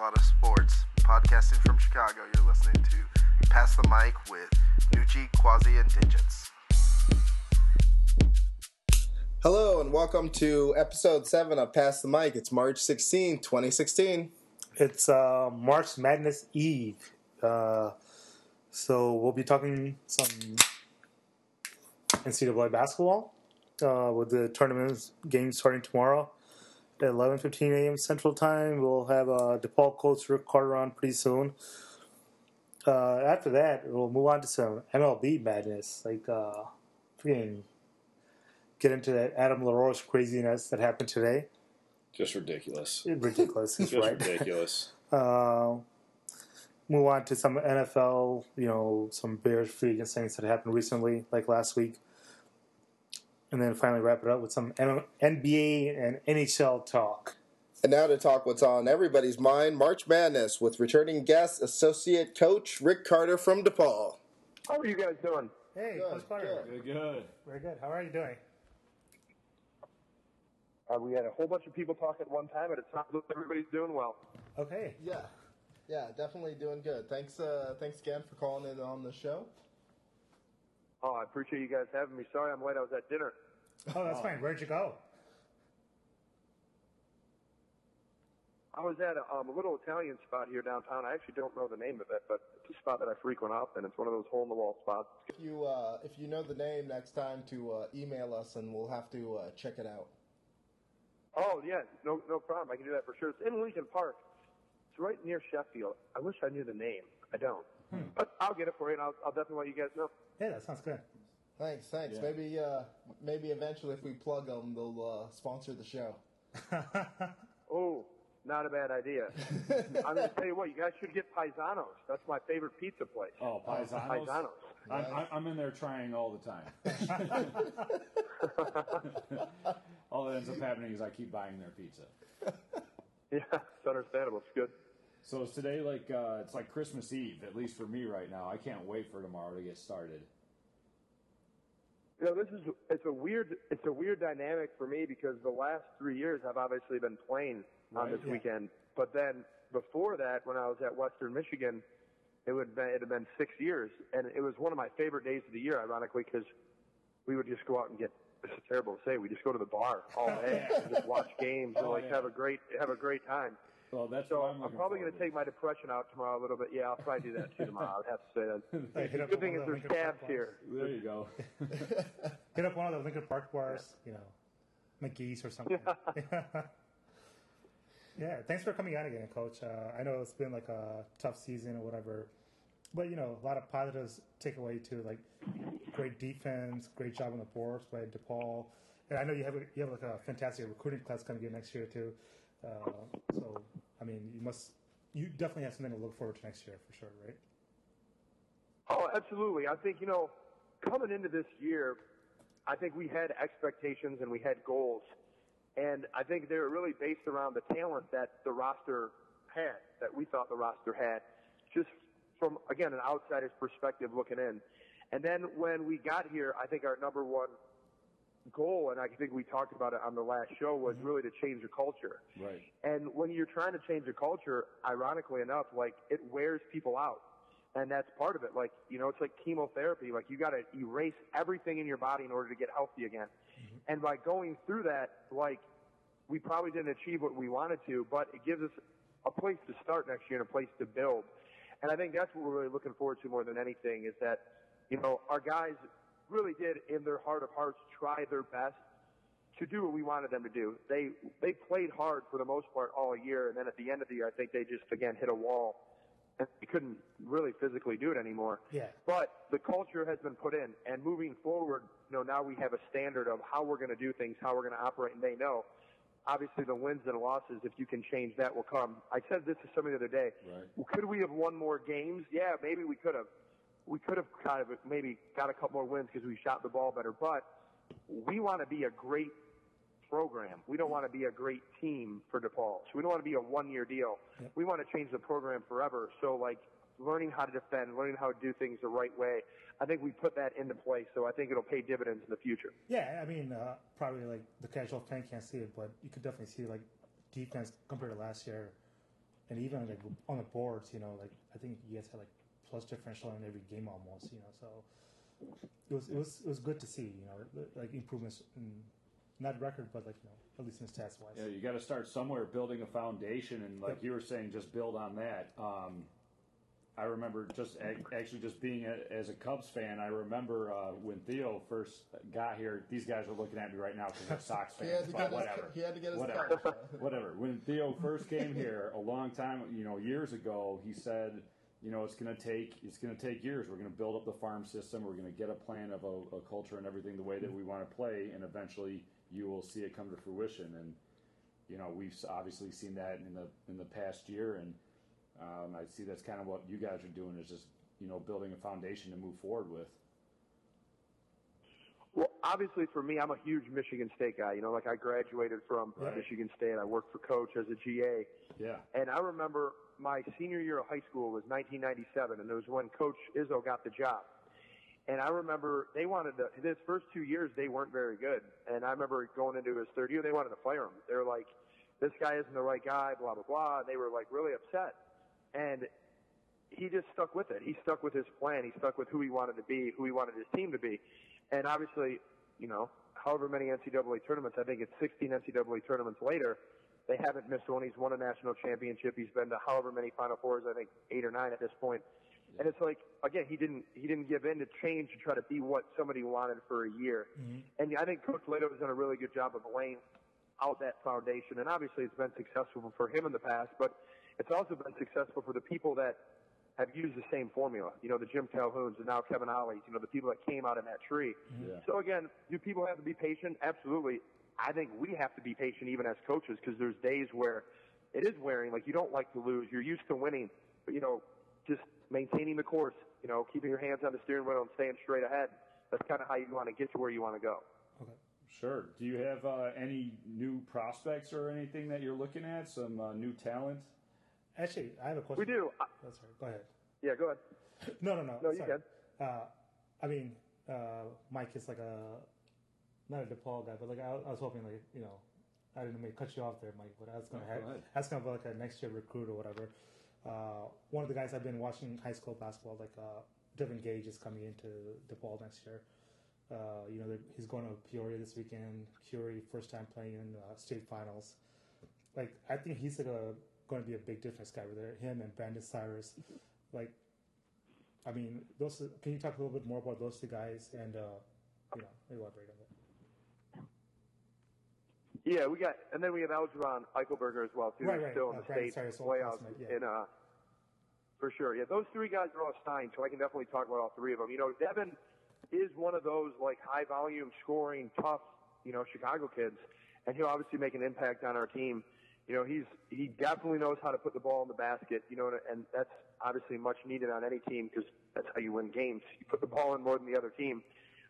lot of sports. Podcasting from Chicago, you're listening to Pass the Mic with Nucci, Quasi, and Digits. Hello, and welcome to episode 7 of Pass the Mic. It's March 16, 2016. It's uh, March Madness Eve. Uh, so we'll be talking some NCAA basketball uh, with the tournament games starting tomorrow at 11:15 a.m. Central Time. We'll have uh, DePaul coach Rick Carter on pretty soon. Uh, after that, we'll move on to some MLB madness, like uh, freaking get into that Adam LaRoche craziness that happened today. Just ridiculous. Ridiculous, Just right. ridiculous. Uh, move on to some NFL, you know, some Bears free agent things that happened recently, like last week. And then finally wrap it up with some NBA and NHL talk. And now to talk what's on everybody's mind March Madness with returning guest, associate coach Rick Carter from DePaul. How are you guys doing? Hey, Good, Coach Carter. Good, good. Very good. How are you doing? Uh, we had a whole bunch of people talk at one time, and it sounds like everybody's doing well. Okay. Yeah, yeah, definitely doing good. Thanks, uh, thanks again for calling in on the show. Oh, I appreciate you guys having me. Sorry I'm late. I was at dinner. Oh, that's fine. Where'd you go? I was at a, um, a little Italian spot here downtown. I actually don't know the name of it, but it's a spot that I frequent often. It's one of those hole in the wall spots. If you uh, if you know the name next time, to uh, email us and we'll have to uh, check it out. Oh yeah, no no problem. I can do that for sure. It's in Lincoln Park. It's right near Sheffield. I wish I knew the name. I don't, but I'll get it for you, and I'll, I'll definitely let you guys know. Yeah, that sounds good. Thanks, thanks. Yeah. Maybe uh, maybe eventually, if we plug them, they'll uh, sponsor the show. Oh, not a bad idea. I'm going to tell you what, you guys should get Paisanos. That's my favorite pizza place. Oh, paisanos. Paisanos. I'm, I'm- I'm in there trying all the time. all that ends up happening is I keep buying their pizza. Yeah, it's understandable. It's good. So is today like uh, it's like Christmas Eve, at least for me right now. I can't wait for tomorrow to get started. You know, this is it's a weird it's a weird dynamic for me because the last three years I've obviously been playing on Right, this yeah. weekend, but then before that, when I was at Western Michigan, it would been, it had been six years, and it was one of my favorite days of the year, ironically, because we would just go out and get. Is terrible to say. We just go to the bar all day and just watch games and Oh, like have a great have a great time. Well, that's So what I'm, I'm, probably going to take my depression out tomorrow a little bit. Yeah, I'll probably do that too tomorrow. I'd have to say that. Hey, hit Good one thing is there's Lincoln tabs here. There you go. Hit up one of the Lincoln Park bars, you know, McGee's or something. yeah, yeah. thanks for coming on again, Coach. Uh, I know it's been like a tough season or whatever, but you know, a lot of positives take away too, like great defense, great job on the boards by DePaul, and I know you have a, you have like a fantastic recruiting class coming in next year too. Uh, so, I mean, you must you definitely have something to look forward to next year for sure, right? Oh, absolutely. I think, you know, coming into this year, I think we had expectations and we had goals. And I think they were really based around the talent that the roster had, that we thought the roster had, just from, again, an outsider's perspective looking in. And then when we got here, I think our number one goal, and I think we talked about it on the last show, was mm-hmm. really to change the culture. right. And when you're trying to change a culture, ironically enough, like it wears people out. And that's part of it. Like, you know, it's like chemotherapy. Like you got to erase everything in your body in order to get healthy again. Mm-hmm. And by going through that, like we probably didn't achieve what we wanted to, but it gives us a place to start next year and a place to build. And I think that's what we're really looking forward to more than anything is that, you know, our guys really did in their heart of hearts try their best to do what we wanted them to do. They they played hard for the most part all year, and then at the end of the year, I think they just again hit a wall, and they couldn't really physically do it anymore. Yeah. But the culture has been put in, and moving forward, you know, now we have a standard of how we're going to do things, how we're going to operate, and they know. Obviously, the wins and losses, if you can change that, will come. I said this to somebody the other day. Right. Well, could we have won more games? Yeah, maybe we could have. We could have kind of maybe got a couple more wins because we shot the ball better. But we want to be a great program. We don't want to be a great team for DePaul. So we don't want to be a one-year deal. Yep. We want to change the program forever. So like learning how to defend, learning how to do things the right way. I think we put that into place. So I think it'll pay dividends in the future. Yeah, I mean, uh, probably like the casual fan can't see it, but you could definitely see like defense compared to last year and even like on the boards, you know, like I think you guys had like plus differential in every game almost, you know. So it was it was it was good to see, you know, like improvements in not record, but like you know, at least in stats wise. Yeah, you got to start somewhere, building a foundation, and like you were saying, just build on that. Um, I remember just actually just being a, as a Cubs fan. I remember uh, when Theo first got here. These guys are looking at me right now because they're Sox fans. He had to but get his, whatever. he had to get his whatever. whatever. When Theo first came here a long time, you know, years ago, he said, you know, it's going to take it's going to take years. We're going to build up the farm system. We're going to get a plan of a, a culture and everything the way that we want to play, and eventually you will see it come to fruition. And you know, we've obviously seen that in the in the past year, and um, I see that's kind of what you guys are doing is just you know building a foundation to move forward with. Well, obviously for me, I'm a huge Michigan State guy. You know, like I graduated from Right. Michigan State. And I worked for coach as a GA. Yeah. And I remember my senior year of high school was 1997, and it was when Coach Izzo got the job. And I remember they wanted to, his first two years, they weren't very good. And I remember going into his third year, they wanted to fire him. They were like, this guy isn't the right guy, blah, blah, blah. And they were like really upset. And he just stuck with it. He stuck with his plan. He stuck with who he wanted to be, who he wanted his team to be. And obviously, you know, however many NCAA tournaments, I think it's 16 NCAA tournaments later, they haven't missed one. He's won a national championship. He's been to however many Final Fours, I think eight or nine at this point. And it's like again, he didn't he didn't give in to change to try to be what somebody wanted for a year. Mm-hmm. And I think Coach Leitao has done a really good job of laying out that foundation. And obviously, it's been successful for him in the past, but it's also been successful for the people that have used the same formula. You know, the Jim Calhouns and now Kevin Ollies. You know, the people that came out in that tree. Yeah. So again, do people have to be patient? Absolutely. I think we have to be patient even as coaches because there's days where it is wearing. Like you don't like to lose. You're used to winning, but you know, just maintaining the course. You know, keeping your hands on the steering wheel and staying straight ahead. That's kind of how you want to get to where you want to go. Okay. Sure. Do you have uh, any new prospects or anything that you're looking at? Some uh, new talent? Actually, I have a question. We do. I, That's right. Go ahead. yeah, go ahead. No, no, no. No, you can. Uh, I mean, uh, Mike is like a not a DePaul guy, but like I, I was hoping, like you know, I didn't to cut you off there, Mike, but I was gonna No, have, go ahead. ask him about like a next year recruit or whatever. Uh, one of the guys I've been watching high school basketball, like uh, Devin Gage, is coming into DePaul next year. Uh, you know, he's going to Peoria this weekend. Curie, first time playing in uh, state finals. Like, I think he's like a, going to be a big difference guy with there. Him and Brandon Cyrus. Like, I mean, those. Can you talk a little bit more about those two guys and uh, you know elaborate on that? Yeah, we got, and then we have Algeron Eichelberger as well too. Right, right. Still in Uh, the state playoffs. yeah. In uh, for sure. Yeah, those three guys are all signed, so I can definitely talk about all three of them. You know, Devin is one of those like high volume scoring, tough, you know, Chicago kids, and he'll obviously make an impact on our team. You know, he's he definitely knows how to put the ball in the basket. You know, and, and that's obviously much needed on any team because that's how you win games. You put the ball in more than the other team.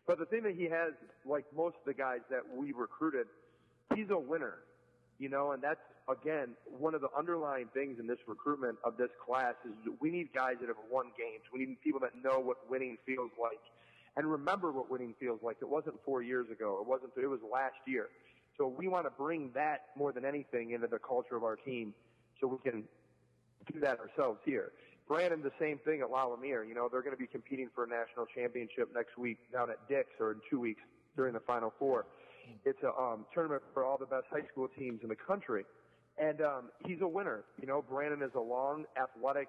But the thing that he has, like most of the guys that we recruited, he's a winner you know, and that's again one of the underlying things in this recruitment of this class is we need guys that have won games. We need people that know what winning feels like and remember what winning feels like. It wasn't four years ago. It wasn't. It was last year. So we want to bring that more than anything into the culture of our team, so we can do that ourselves here. Brandon, the same thing at La Lumiere. You know, they're going to be competing for a national championship next week down at Dick's or in two weeks during the Final Four. It's a um, tournament for all the best high school teams in the country. And um, he's a winner. You know, Brandon is a long, athletic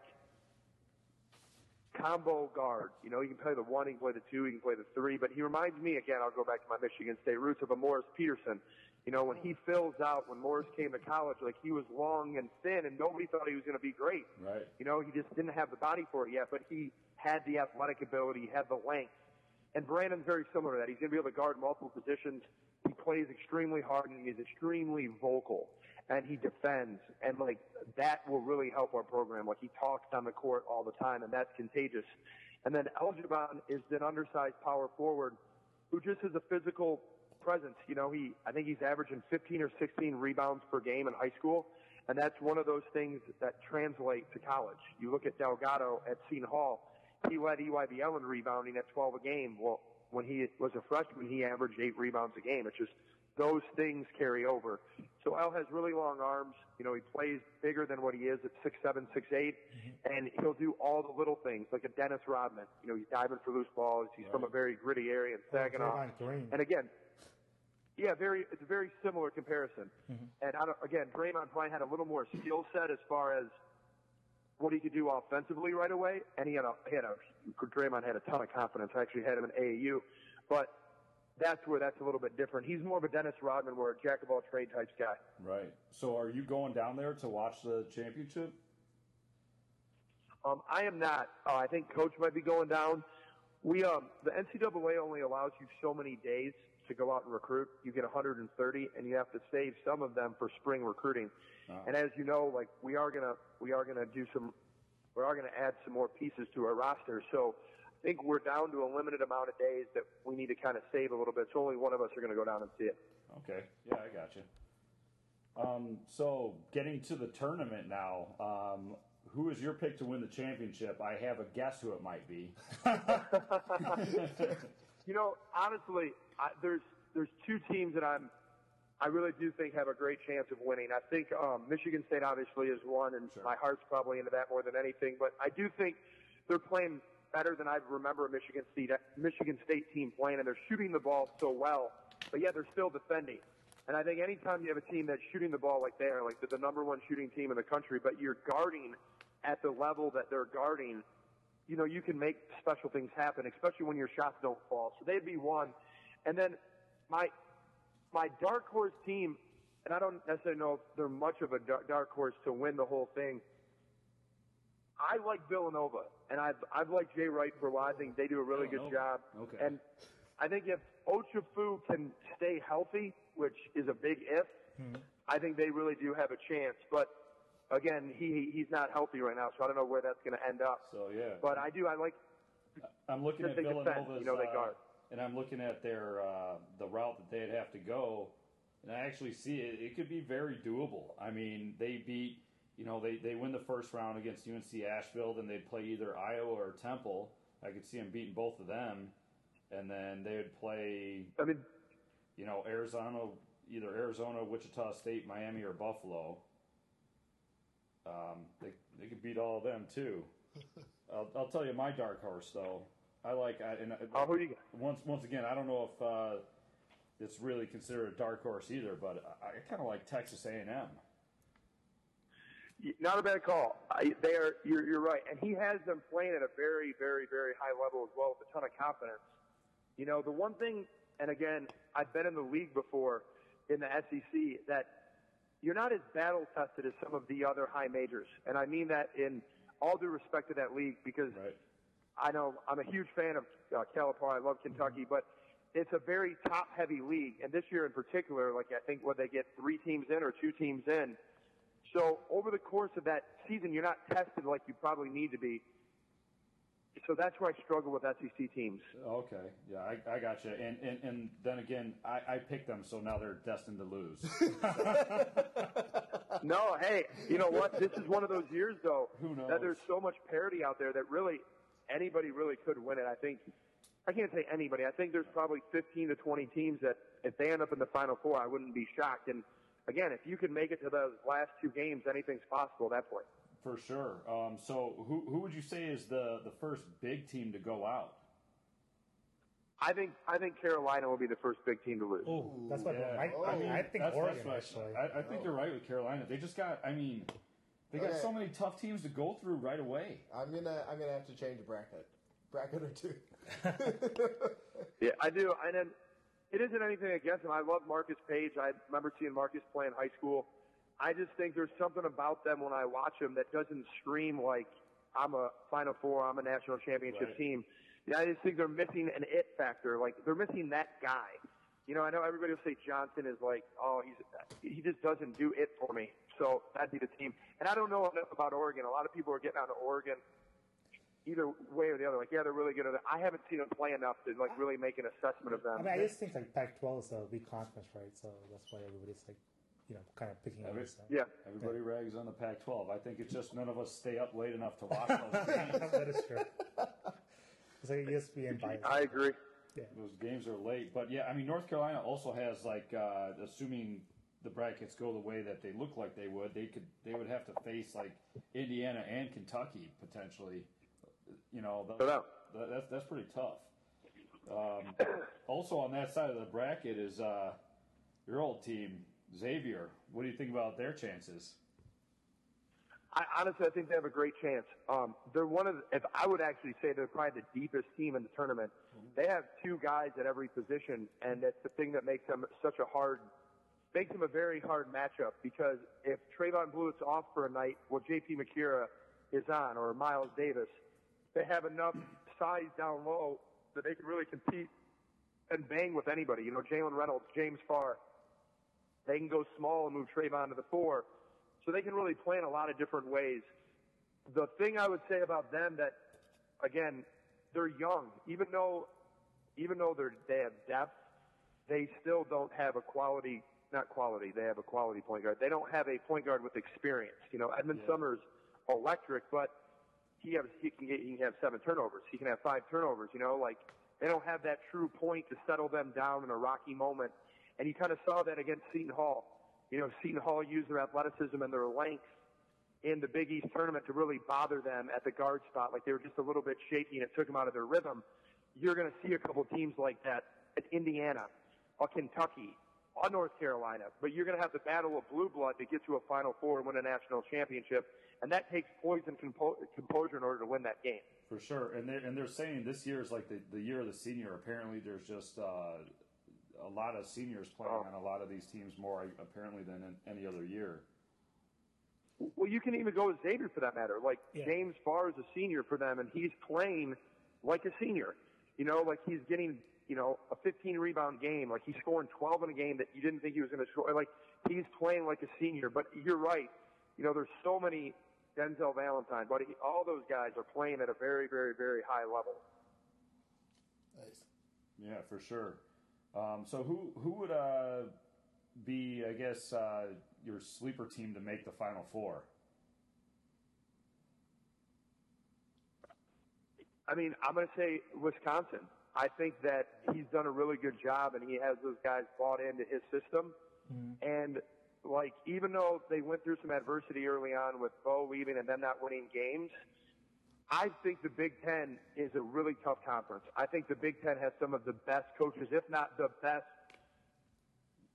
combo guard. You know, he can play the one, he can play the two, he can play the three. But he reminds me, again, I'll go back to my Michigan State roots, of a Morris Peterson. You know, when he fills out, when Morris came to college, like he was long and thin, and nobody thought he was going to be great. Right. You know, he just didn't have the body for it yet, but he had the athletic ability, he had the length. And Brandon's very similar to that. He's going to be able to guard multiple positions. He plays extremely hard and he's extremely vocal and he defends and like that will really help our program. Like he talks on the court all the time and that's contagious. And then Eljaban is an undersized power forward who just has a physical presence. You know, he, I think he's averaging 15 or 16 rebounds per game in high school. And that's one of those things that translate to college. You look at Delgado at Seton Hall, he led EYBL in rebounding at 12 a game. Well, when he was a freshman, he averaged eight rebounds a game. It's just those things carry over So Al has really long arms. You know, he plays bigger than what he is at six seven, six eight, and he'll do all the little things like a Dennis Rodman. You know, he's diving for loose balls. He's from a very gritty area in Saginaw. And again, yeah, very. It's a very similar comparison. And I don't, again, Draymond probably had a little more skill set as far as what he could do offensively right away, and he had a he had a Draymond had a ton of confidence. I actually had him in AAU, but that's where that's a little bit different. He's more of a Dennis Rodman, where a jack of all trade types guy. Right. So are you going down there to watch the championship? Um, I am not. Uh, I think coach might be going down. We um, the NCAA only allows you so many days to go out and recruit. You get 130, and you have to save some of them for spring recruiting. And as you know, like we are gonna we are gonna do some we are gonna add some more pieces to our roster. So I think we're down to a limited amount of days that we need to kind of save a little bit. So only one of us are gonna go down and see it. Okay. Yeah, I got you. Um, so getting to the tournament now, um, who is your pick to win the championship? I have a guess who it might be. You know, honestly, I, there's there's two teams that I'm I really do think have a great chance of winning. I think um, Michigan State obviously is one, and Sure. my heart's probably into that more than anything. But I do think they're playing better than I remember a Michigan State Michigan State team playing, and they're shooting the ball so well. But yet they're still defending. And I think anytime you have a team that's shooting the ball like they are, like they're the number one shooting team in the country, but you're guarding at the level that they're guarding, you know, you can make special things happen, especially when your shots don't fall. So they'd be one. And then my my dark horse team, and I don't necessarily know if they're much of a dark horse to win the whole thing. I like Villanova, and I've I've liked Jay Wright for a while. I think they do a really good job. Okay. And I think if Ochefu can stay healthy, which is a big if, I think they really do have a chance. But again, he he's not healthy right now, so I don't know where that's going to end up. So yeah. But I do. I like. I'm looking at Because they defend, Villanova's, you know, they uh, guard. And I'm looking at their uh, the route that they'd have to go, and I actually see it. It could be very doable. I mean, they beat, you know, they they win the first round against UNC Asheville, then they'd play either Iowa or Temple. I could see them beating both of them, and then they would play, I mean, you know, Arizona, either Arizona, Wichita State, Miami, or Buffalo. Um, they they could beat all of them too. I'll, I'll tell you my dark horse though. I like I, and I, oh, who you got? once once again I don't know if uh, it's really considered a dark horse either, but I, I kind of like Texas A and M. Not a bad call. I, they are. You're, you're right, and he has them playing at a very, very, very high level as well with a ton of confidence. You know, the one thing, and again, I've been in the league before in the SEC that you're not as battle tested as some of the other high majors, and I mean that in all due respect to that league because Right. I know I'm a huge fan of uh, Calipari. I love Kentucky, but it's a very top-heavy league, and this year in particular, like I think what they get three teams in or two teams in. So over the course of that season, you're not tested like you probably need to be. So that's where I struggle with SEC teams. Okay, yeah, I, I got you. And, and and then again, I, I picked them, so now they're destined to lose. No, hey, you know what? This is one of those years, though, Who knows? that there's so much parity out there that really anybody really could win it. I think I can't say anybody. I think there's probably 15 to 20 teams that if they end up in the Final Four, I wouldn't be shocked. And again, if you can make it to those last two games, anything's possible at that point. For sure. Um, so who who would you say is the the first big team to go out? I think I think Carolina will be the first big team to lose. Oh, that's what Yeah. I, I, mean, I think that's, Oregon that's what I- actually. I, I think you're right with Carolina. They just got. I mean, they got Okay. so many tough teams to go through right away. I'm gonna I'm gonna have to change a bracket, bracket or two. Yeah, I do. And then it isn't anything against him. I love Marcus Paige. I remember seeing Marcus play in high school. I just think there's something about them when I watch them that doesn't scream like I'm a Final Four, I'm a national championship Right. team. Yeah, I just think they're missing an it factor. Like they're missing that guy. You know, I know everybody will say Johnson is like, oh, he's he just doesn't do it for me. So that'd be the team. And I don't know enough about Oregon. A lot of people are getting on to Oregon either way or the other. Like, yeah, they're really good at it. I haven't seen them play enough to like really make an assessment of them. I mean, I just think like Pac-12 is a big conference, right? So that's why everybody's like, you know, kind of picking on Every- this. yeah. Everybody rags on the Pac-12. I think it's just none of us stay up late enough to watch those games. that is true. It's like ESPN bias. I agree. Yeah. Those games are late, but yeah, I mean North Carolina also has like, uh, assuming the brackets go the way that they look like they would, they could they would have to face like Indiana and Kentucky potentially. You know, that, that's that's pretty tough. Um, also on that side of the bracket is uh, your old team Xavier. What do you think about their chances? I, honestly, I think they have a great chance. Um, they're one of, the, if I would actually say they're probably the deepest team in the tournament. They have two guys at every position, and that's the thing that makes them such a hard, makes them a very hard matchup. Because if Trevon Bluiett's off for a night, well, J.P. Macura is on, or Myles Davis, they have enough size down low that they can really compete and bang with anybody. You know, Jalen Reynolds, James Farr, they can go small and move Trevon to the four. So they can really play in a lot of different ways. The thing I would say about them that, again, they're young. Even though, even though they're, they have depth, they still don't have a quality, not quality, they have a quality point guard. They don't have a point guard with experience. You know, Edmond Sumner, electric, but he has, he can get, he can have seven turnovers. He can have five turnovers, you know, like they don't have that true point to settle them down in a rocky moment. And you kind of saw that against Seton Hall. You know, Seton Hall used their athleticism and their length in the Big East tournament to really bother them at the guard spot. Like they were just a little bit shaky and it took them out of their rhythm. You're going to see a couple teams like that at Indiana or Kentucky or North Carolina, but you're going to have the battle of blue blood to get to a Final Four and win a national championship. And that takes poise and compo- composure in order to win that game. For sure, and they're, and they're saying this year is like the, the year of the senior. Apparently, there's just uh, a lot of seniors playing Oh. on a lot of these teams more apparently than in any other year. Well, you can even go with Xavier for that matter. Like Yeah. James Farr is a senior for them, and he's playing like a senior. You know, like he's getting you know a 15 rebound game. Like he's scoring 12 in a game that you didn't think he was going to score. Like he's playing like a senior. But you're right. You know, there's so many Denzel Valentine, buddy. All those guys are playing at a very, very, very high level. Nice. Yeah, for sure. Um, so who who would uh, be, I guess, uh, your sleeper team to make the Final Four? I mean, I'm going to say Wisconsin. I think that he's done a really good job, and he has those guys bought into his system. Mm-hmm. And like, even though they went through some adversity early on with Bo leaving and them not winning games, I think the Big Ten is a really tough conference. I think the Big Ten has some of the best coaches, if not the best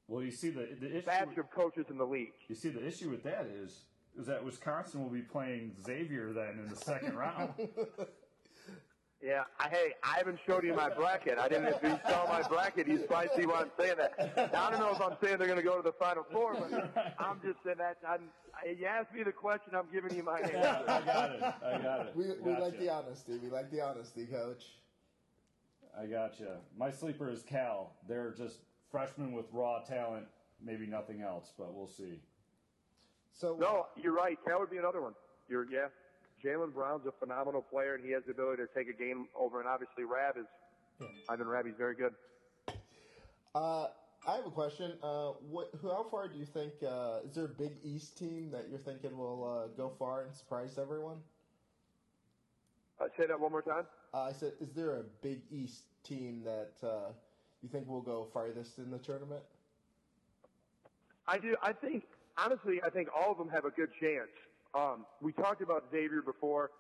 Well, you see the the issue. batch of coaches in the league. You see the issue with that is is that Wisconsin will be playing Xavier then in the second round. Yeah, I, hey, I haven't showed you my bracket. I didn't. If you saw my bracket, you probably see why I'm saying that. I don't know if I'm saying they're going to go to the Final Four, but I'm just saying that. I'm, I, you asked me the question, I'm giving you my answer. I got it. I got it. We, we like the honesty. We like the honesty, coach. I got gotcha. My sleeper is Cal. They're just freshmen with raw talent, maybe nothing else, but we'll see. So No, you're right. Cal would be another one. You're yeah. Jaylen Brown's a phenomenal player, and he has the ability to take a game over. And obviously, Rabb is. Ivan Rabb's very good. Uh, I have a question. Uh, what, how far do you think? Uh, is there a Big East team that you're thinking will uh, go far and surprise everyone? Uh, say that one more time. Uh, I said, is there a Big East team that uh, you think will go farthest in the tournament? I do. I think honestly, I think all of them have a good chance. Um, we talked about Xavier before.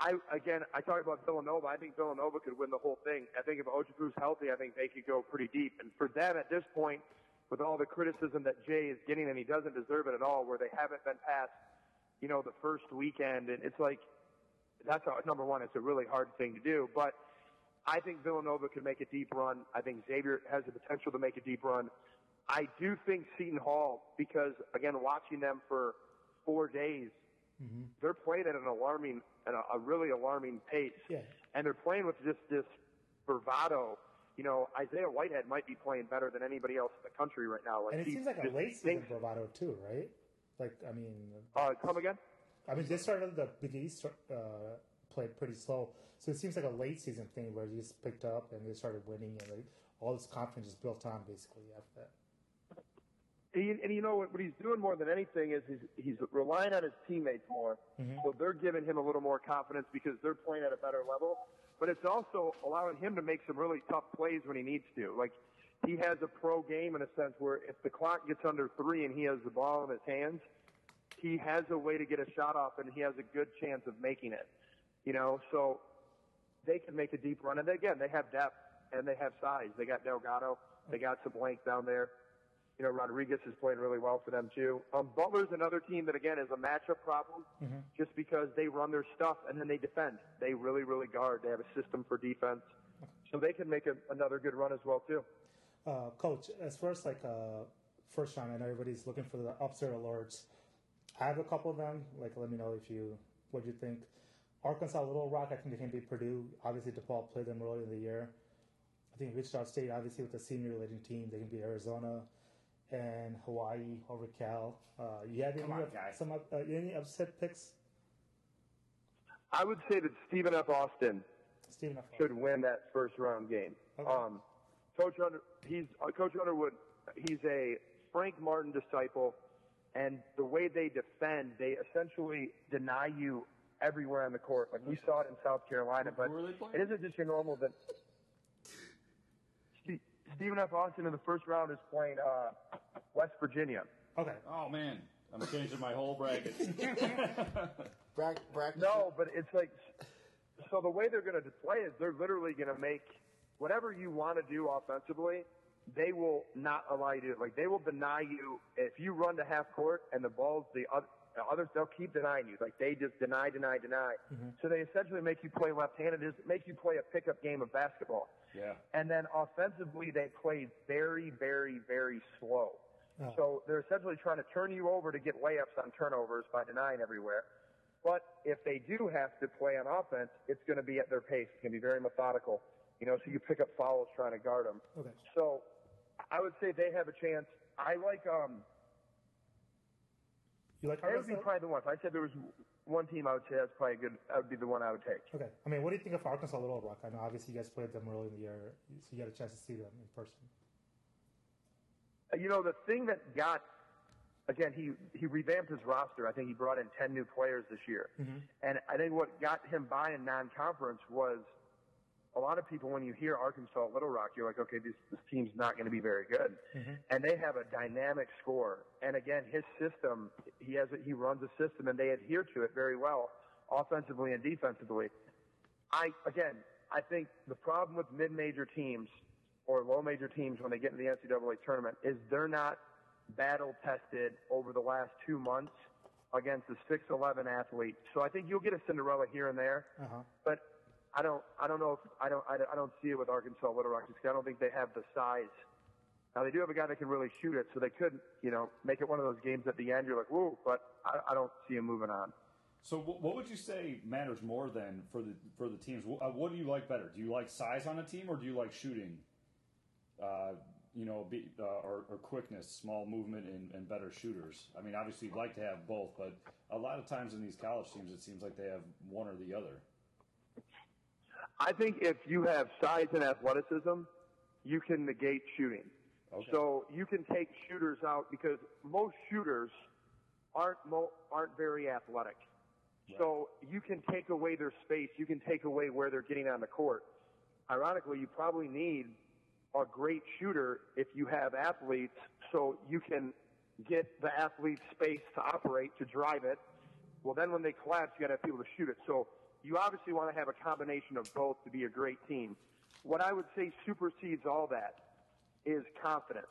I again, I talked about Villanova. I think Villanova could win the whole thing. I think if Ochefu's healthy, I think they could go pretty deep. And for them at this point, with all the criticism that Jay is getting, and he doesn't deserve it at all, where they haven't been past, you know, the first weekend, and it's like that's how, number one. It's a really hard thing to do, but I think Villanova could make a deep run. I think Xavier has the potential to make a deep run. I do think Seton Hall, because again, watching them for four days, they're playing at an alarming, at a, a really alarming pace. Yeah. And they're playing with just this bravado. You know, Isaiah Whitehead might be playing better than anybody else in the country right now. Like And it seems like a late season bravado too, right? Like, I mean, Uh, come again? I mean, they started the Big East uh, played pretty slow, so it seems like a late season thing where they just picked up and they started winning, and like all this confidence is built on basically after that. He, and you know what, what he's doing more than anything is he's, he's relying on his teammates more. Mm-hmm. So they're giving him a little more confidence because they're playing at a better level. But it's also allowing him to make some really tough plays when he needs to. Like, he has a pro game in a sense where if the clock gets under three and he has the ball in his hands, he has a way to get a shot off and he has a good chance of making it. You know, so they can make a deep run. And again, they have depth and they have size. They got Delgado. They mm-hmm. got some length down there. You know, Rodriguez is playing really well for them too. Um, Butler's another team that again is a matchup problem, just because they run their stuff and then they defend. They really, really guard. They have a system for defense, so they can make a, another good run as well too. Uh, Coach, as far as like uh, first time, I know everybody's looking for the upset alerts. I have a couple of them. Like, let me know if you what you think. Arkansas, Little Rock, I think they can beat Purdue. Obviously, DePaul played them earlier in the year. I think Wichita State, obviously, with the senior leading team, they can beat Arizona and Hawaii over Cal. Uh, you have any, on, up- some up, uh, any upset picks? I would say that Stephen F. Austin Stephen F. should win that first round game. Okay. Um, Coach Under, he's uh, Coach Underwood. He's a Frank Martin disciple, and the way they defend, they essentially deny you everywhere on the court. Like we saw it in South Carolina, but Who are they playing? it isn't just your normal. That Ste- Stephen F. Austin in the first round is playing uh, West Virginia. Okay. Oh man, I'm changing my whole bracket. Brack, brack, No, but it's like, so the way they're going to play is they're literally going to make whatever you want to do offensively, they will not allow you to. Like they will deny you if you run to half court and the ball's the other. The others, they'll keep denying you. Like they just deny, deny, deny. So they essentially make you play left-handed. Is make you play a pickup game of basketball. yeah. And then offensively, they play very, very, very slow. Oh. So they're essentially trying to turn you over to get layups on turnovers by denying everywhere. But if they do have to play on offense, it's going to be at their pace. It's going to be very methodical. You know, so you pick up fouls trying to guard them. Okay. So I would say they have a chance. I like um. You like be Arkansas? probably the one. If I said there was one team, I would say that's probably good. That would be the one I would take. Okay. I mean, what do you think of Arkansas Little Rock? I know obviously you guys played them early in the year, so you got a chance to see them in person. Uh, you know, the thing that got, again, he, he revamped his roster. I think he brought in 10 new players this year. Mm-hmm. And I think what got him by in non-conference was a lot of people, when you hear Arkansas Little Rock, you're like, okay, this, this team's not going to be very good. And they have a dynamic score. And again, his system, he has, a, he runs a system and they adhere to it very well, offensively and defensively. I again, I think the problem with mid-major teams or low-major teams when they get in the NCAA tournament is they're not battle tested over the last two months against a 6'11 athlete. So I think you'll get a Cinderella here and there, Uh-huh. but I don't, I don't know if I don't, I don't, I don't see it with Arkansas Little Rock. Just I don't think they have the size. Now they do have a guy that can really shoot it, so they could, you know, make it one of those games at the end. You're like, whoa, but I, I don't see him moving on. So what would you say matters more then for the for the teams? Uh, What do you like better? Do you like size on a team or do you like shooting? Uh, you know, be, uh, or, or quickness, small movement, and, and better shooters. I mean, obviously you'd like to have both, but a lot of times in these college teams, it seems like they have one or the other. I think if you have size and athleticism, you can negate shooting. Okay. So you can take shooters out because most shooters aren't mo- aren't very athletic. So you can take away their space. You can take away where they're getting on the court. Ironically, you probably need a great shooter if you have athletes, so you can get the athlete's space to operate to drive it. Well, then when they collapse, you got to have people to shoot it. So you obviously want to have a combination of both to be a great team. What I would say supersedes all that is confidence.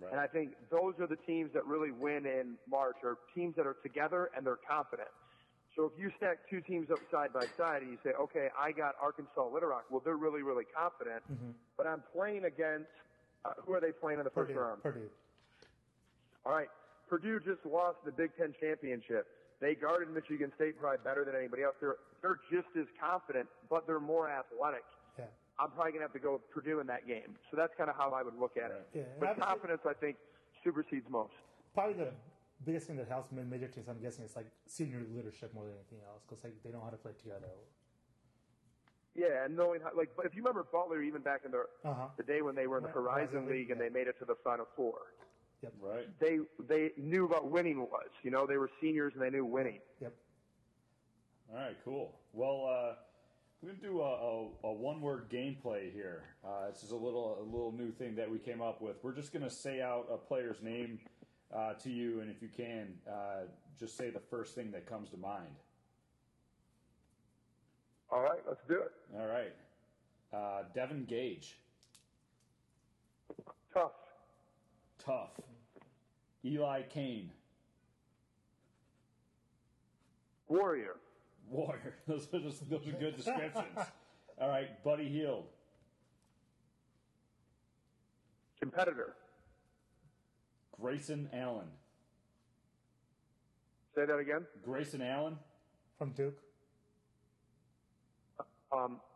Right. And I think those are the teams that really win in March are teams that are together and they're confident. So if you stack two teams up side by side and you say, okay, I got Arkansas Little Rock, well, they're really, really confident. But I'm playing against, uh, who are they playing in the first Purdue. round? Purdue. All right. Purdue just lost the Big Ten championship. They guarded Michigan State probably better than anybody else. They're, they're just as confident, but they're more athletic. Yeah. I'm probably going to have to go with Purdue in that game. So that's kind of how I would look at it. Yeah, But confidence, I think, supersedes most. Probably the biggest thing that helps major teams, I'm guessing, is like senior leadership more than anything else because like they know how to play together. Yeah, and knowing how, like, but if you remember Butler, even back in the Uh-huh. the day when they were in the Horizon League and yeah. they made it to the Final Four, Right. they they knew about winning was. You know, they were seniors and they knew winning. Yep. All right, cool. Well, uh, We're gonna do a, a, a one-word gameplay here. Uh, this is a little a little new thing that we came up with. We're just gonna say out a player's name uh, to you, and if you can, uh, just say the first thing that comes to mind. All right, let's do it. All right, uh, Devin Gage, Tough. Tough. Eli Cain, Warrior. warrior. Those are just those are good descriptions. All right, Buddy Hield, Competitor. Grayson Allen, Say that again. Grayson Allen, From Duke. Um, I-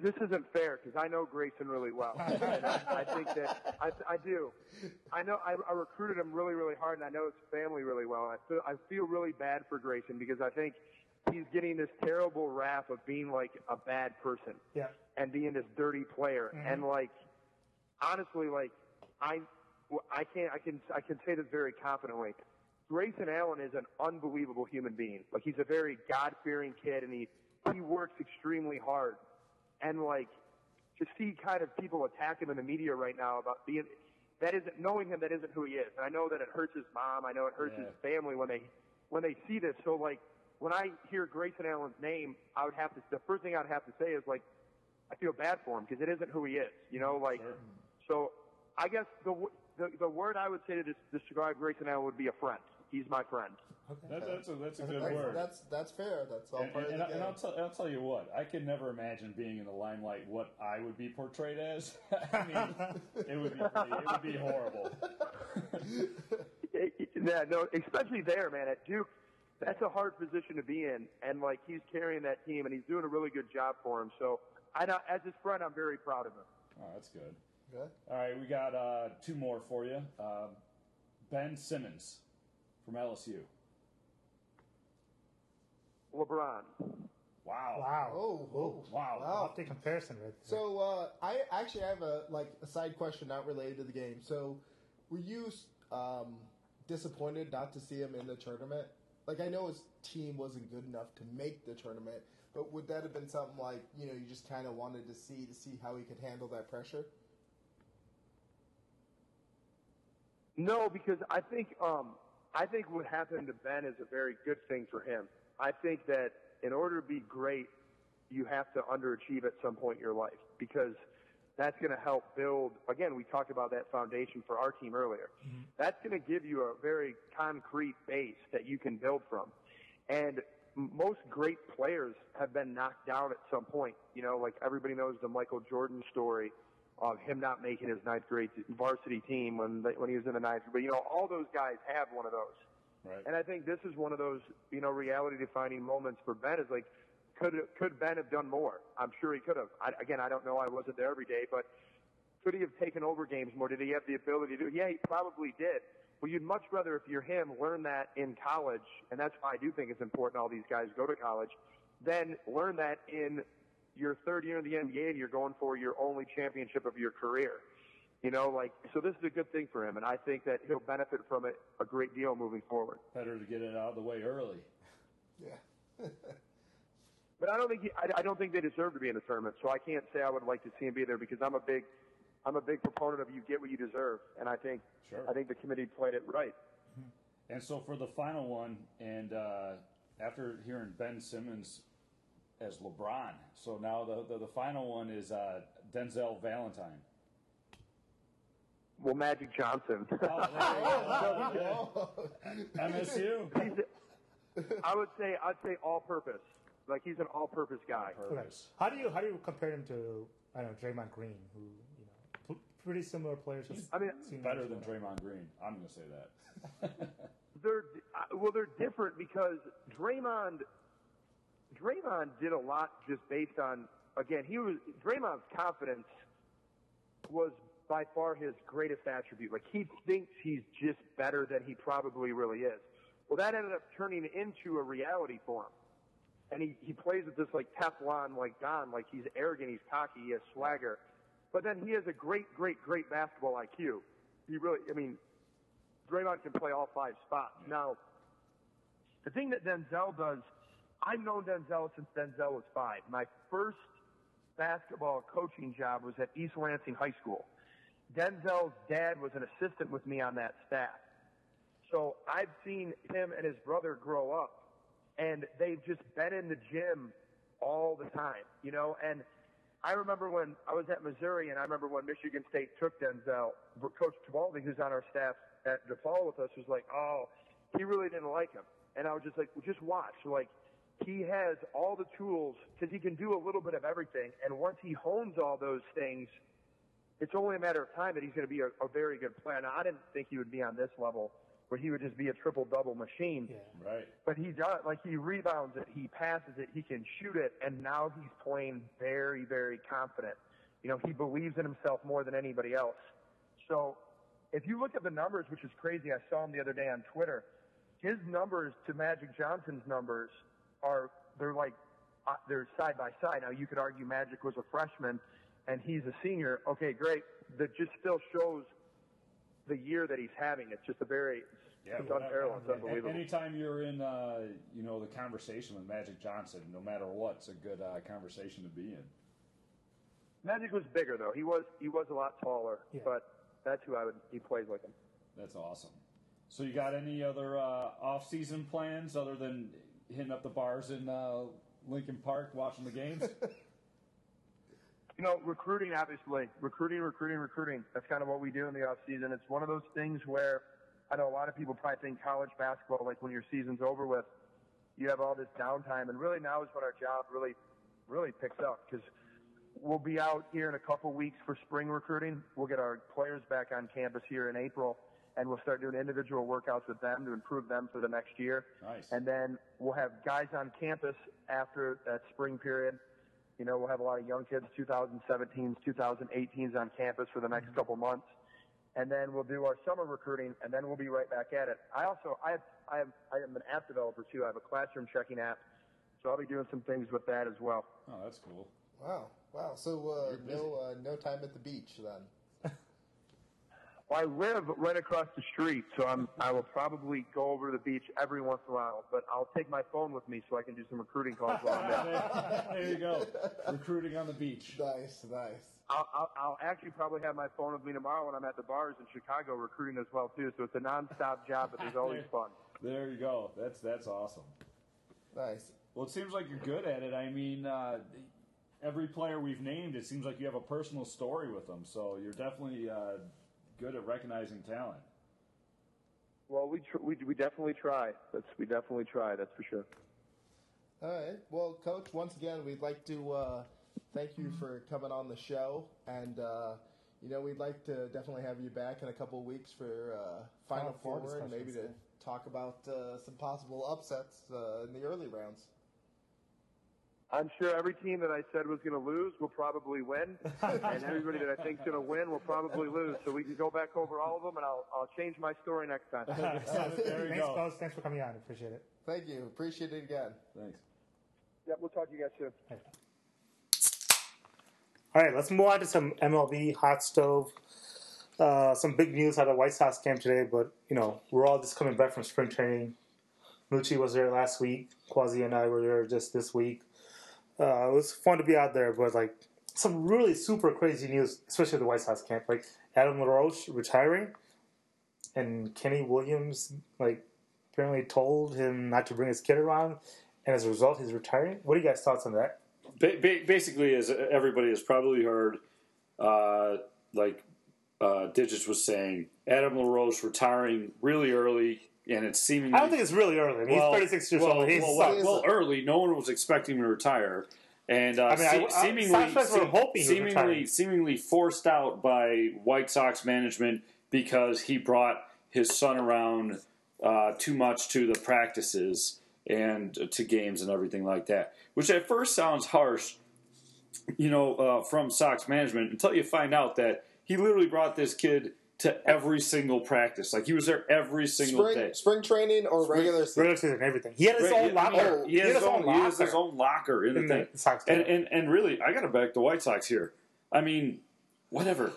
this isn't fair because I know Grayson really well. and I, I think that I, I do. I know I, I recruited him really, really hard, and I know his family really well. And I feel I feel really bad for Grayson because I think he's getting this terrible rap of being like a bad person Yeah. and being this dirty player. Mm-hmm. And like, honestly, like I, I can't, I can, I can say this very confidently. Grayson Allen is an unbelievable human being. Like he's a very God-fearing kid, and he he works extremely hard. And like to see kind of people attack him in the media right now about being that isn't knowing him that isn't who he is. And I know that it hurts his mom. I know it hurts Yeah. his family when they when they see this. So like when I hear Grayson Allen's name, I would have to the first thing I'd have to say is like I feel bad for him because it isn't who he is. You know, like Sure. so. I guess the, w- the the word I would say to des- describe Grayson Allen would be a friend. He's my friend. That, that's a that's a good That's, word. that's that's fair. That's all And, part and, of the and game. I'll, tell, I'll tell you what, I could never imagine being in the limelight what I would be portrayed as. I mean, it would be pretty, it would be horrible. Yeah, no, especially there, man. At Duke, that's a hard position to be in, and like he's carrying that team, and he's doing a really good job for him. So, I, know- as his friend, I'm very proud of him. Oh, that's good. Okay. All right, we got uh, two more for you. Uh, ben Simmons from LSU. LeBron. Wow. Wow. Oh, oh, Wow. wow. Lofty comparison right there. So uh, I actually have a like a side question not related to the game. So were you um, disappointed not to see him in the tournament? Like I know his team wasn't good enough to make the tournament, but would that have been something like you know you just kind of wanted to see to see how he could handle that pressure? No, because I think um, I think what happened to Ben is a very good thing for him. I think that in order to be great, you have to underachieve at some point in your life because that's going to help build. Again, we talked about that foundation for our team earlier. Mm-hmm. That's going to give you a very concrete base that you can build from. And most great players have been knocked down at some point. You know, like everybody knows the Michael Jordan story of him not making his ninth grade varsity team when they, when he was in the ninth. Grade. But you know, all those guys have one of those. Right. And I think this is one of those, you know, reality-defining moments for Ben. Is like, could could Ben have done more? I'm sure he could have. I, again, I don't know. I wasn't there every day, but could he have taken over games more? Did he have the ability to? Yeah, he probably did. Well, you'd much rather, if you're him, learn that in college, and that's why I do think it's important all these guys go to college, then learn that in your third year in the NBA and you're going for your only championship of your career. You know, like, so this is a good thing for him, and I think that he'll benefit from it a great deal moving forward. Better to get it out of the way early. Yeah. But I don't think he, I, I don't think they deserve to be in the tournament. So I can't say I would like to see him be there because I'm a big, I'm a big proponent of you get what you deserve, and I think Sure. I think the committee played it right. And so for the final one, and uh, after hearing Ben Simmons as LeBron, so now the the, the final one is uh, Denzel Valentine. Well, Magic Johnson. Oh, MSU. He's, I would say I'd say all purpose. Like he's an all purpose guy. Okay. Purpose. How do you how do you compare him to I don't know Draymond Green, who you know p- pretty similar players? just I mean, seem Better than better. Draymond Green. I'm going to say that. They're uh, well, they're different because Draymond Draymond did a lot just based on again he was Draymond's confidence was by far his greatest attribute. Like he thinks he's just better than he probably really is. Well, that ended up turning into a reality for him. And he, he plays with this like Teflon, like Don, like he's arrogant, he's cocky, he has swagger. But then he has a great, great, great basketball IQ. He really, I mean, Draymond can play all five spots. Now, the thing that Denzel does, I've known Denzel since Denzel was five. My first basketball coaching job was at East Lansing High School. Denzel's dad was an assistant with me on that staff. So I've seen him and his brother grow up, and they've just been in the gym all the time, you know. And I remember when I was at Missouri, and I remember when Michigan State took Denzel, Coach Tvaldi, who's on our staff at DePaul with us, was like, "Oh, he really didn't like him," and I was just like, well, "Just watch, like." He has all the tools because he can do a little bit of everything, and once he hones all those things, it's only a matter of time that he's going to be a, a very good player. Now, I didn't think he would be on this level where he would just be a triple double machine. Yeah. Right. But he does, like he rebounds it, he passes it, he can shoot it, and now he's playing very, very confident. You know, he believes in himself more than anybody else. So if you look at the numbers, which is crazy, I saw him the other day on Twitter. His numbers to Magic Johnson's numbers are they're like uh, they're side by side. Now you could argue Magic was a freshman and he's a senior. Okay, great. That just still shows the year that he's having. It's just a very Yeah, it's well, unparalleled. It's A- unbelievable. Anytime you're in, uh, you know, the conversation with Magic Johnson, no matter what, it's a good uh, conversation to be in. Magic was bigger though. He was he was a lot taller, Yeah. but that's who I would. He plays like him. That's awesome. So you got any other uh, off-season plans other than hitting up the bars in uh, Lincoln Park, watching the games? You know, recruiting obviously, recruiting, recruiting, recruiting. That's kind of what we do in the off season. It's one of those things where I know a lot of people probably think college basketball, like when your season's over with, you have all this downtime, and really now is when our job really, really picks up because we'll be out here in a couple weeks for spring recruiting. We'll get our players back on campus here in April, and we'll start doing individual workouts with them to improve them for the next year. Nice. And then we'll have guys on campus after that spring period. You know, we'll have a lot of young kids, 2017s, 2018s on campus for the next couple months. And then we'll do our summer recruiting, and then we'll be right back at it. I also, I have, I have, I am an app developer too. I have a classroom checking app, so I'll be doing some things with that as well. Oh, that's cool. Wow, wow. So uh, no, uh, no time at the beach then. Well, I live right across the street, so I'm, I will probably go over to the beach every once in a while, but I'll take my phone with me so I can do some recruiting calls while I'm there. there you go. Recruiting on the beach. Nice, nice. I'll, I'll, I'll actually probably have my phone with me tomorrow when I'm at the bars in Chicago recruiting as well too. So it's a nonstop job, but there's always fun. There you go. That's that's awesome. Nice. Well, it seems like you're good at it. I mean, uh, every player we've named, it seems like you have a personal story with them. So you're definitely uh, good at recognizing talent. Well, we tr- we we definitely try. That's we definitely try. That's for sure. All right. Well, Coach, once again, we'd like to uh, thank you for coming on the show, and uh, you know we'd like to definitely have you back in a couple of weeks for uh, Final Final Four Four, and maybe to talk about uh, some possible upsets uh, in the early rounds. I'm sure every team that I said was going to lose will probably win, and everybody that I think's going to win will probably lose. So we can go back over all of them, and I'll I'll change my story next time. there you Thanks, go. Coach. Thanks for coming on. Appreciate it. Thank you. Appreciate it again. Thanks. yeah, we'll talk to you guys soon. All right, let's move on to some MLB hot stove. Uh, some big news out of White Sox camp today, but you know we're all just coming back from spring training. Moochie was there last week. Quasi and I were there just this week. Uh, it was fun to be out there, but like some really super crazy news, especially the White Sox camp. Like Adam LaRoche retiring, and Kenny Williams like apparently told him not to bring his kid around, and as a result, he's retiring. What are you guys' thoughts on that? ba- ba- basically, as everybody has probably heard, uh, like uh, Digits was saying, Adam LaRoche retiring really early, and it's seemingly. I don't think it's really early. I mean, well, he's 36 years well, old. He's well, well, well, early. No one was expecting him to retire, and uh, I mean, I- I- seemingly, hoping seemingly, seemingly forced out by White Sox management because he brought his son around uh, too much to the practices and to games and everything like that. Which at first sounds harsh, you know, uh, from Sox management until you find out that he literally brought this kid to every single practice. Like he was there every single Spring, day. spring training or regular season? regular season everything. He had his Right, own locker. He had his own. He has his locker own locker in the in thing. the Sox And, and and really, I got to back the White Sox here. I mean, whatever.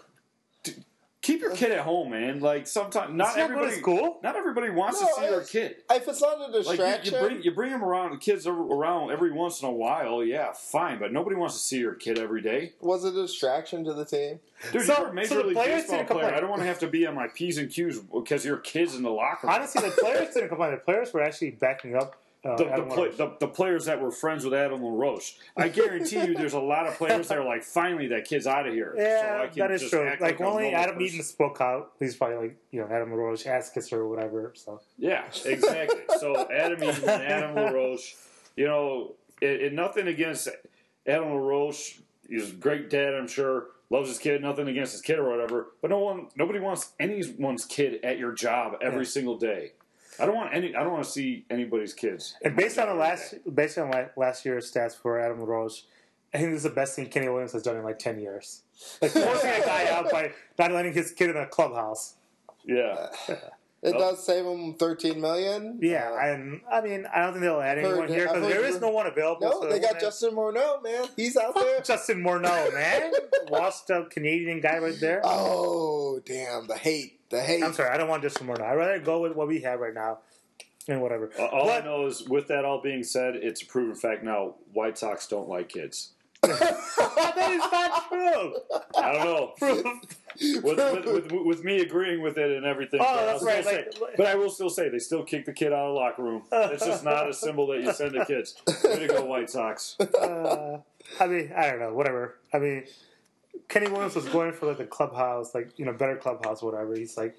D- keep your kid at home, man. Like sometimes not Does he not everybody school? not everybody wants No, to see their kid. If it's not a Like you, distraction, you bring you bring them around, the kids are around every once in a while. Yeah, fine, but nobody wants to see your kid every day. was it a distraction to the team? Dude, So- you're a major so league players baseball player. complain. I don't want to have to be on my p's and q's because your kids in the locker room. Honestly, the players didn't complain. The players were actually backing up. Uh, the, the, play, the, the players that were friends with Adam LaRoche. I guarantee you there's a lot of players that are like, finally, that kid's out of here. Yeah, can that is true. Like, a only Adam person." Eaton spoke out. He's probably like, you know, Adam LaRoche, ass kisser or whatever. So Yeah, exactly. so Adam Eaton and Adam LaRoche, you know, it, it, nothing against Adam LaRoche. He's a great dad, I'm sure. Loves his kid. Nothing against his kid or whatever. But no one, nobody wants anyone's kid at your job every Yeah. single day. I don't want any. I don't want to see anybody's kids. And based on the last, day. based on la- last year's stats for Adam LaRoche, I think this is the best thing Kenny Williams has done in like ten years. Like forcing a guy out by not letting his kid in the clubhouse. yeah, It Nope. does save them thirteen million. Yeah, Uh, and I mean, I don't think they'll add Heard- anyone here because there is no one available. no, so they got won't Justin Morneau, man. He's out there. Justin Morneau, man, washed up Canadian guy right there. Oh, damn! The hate, the hate. I'm sorry, I don't want Justin Morneau. I'd rather go with what we have right now, and whatever. all I know is, with that all being said, it's a proven fact now. White Sox don't like kids. that is not true. I don't know. with, with, with, with me agreeing with it and everything. Oh, but I'll that's still right, say- like- but I will still say they still kick the kid out of the locker room. It's just not a symbol that you send to kids. Way to go, White Sox. Uh, I mean, I don't know, whatever. I mean, Kenny Williams was going for like the clubhouse, like you know, better clubhouse, or whatever. He's like,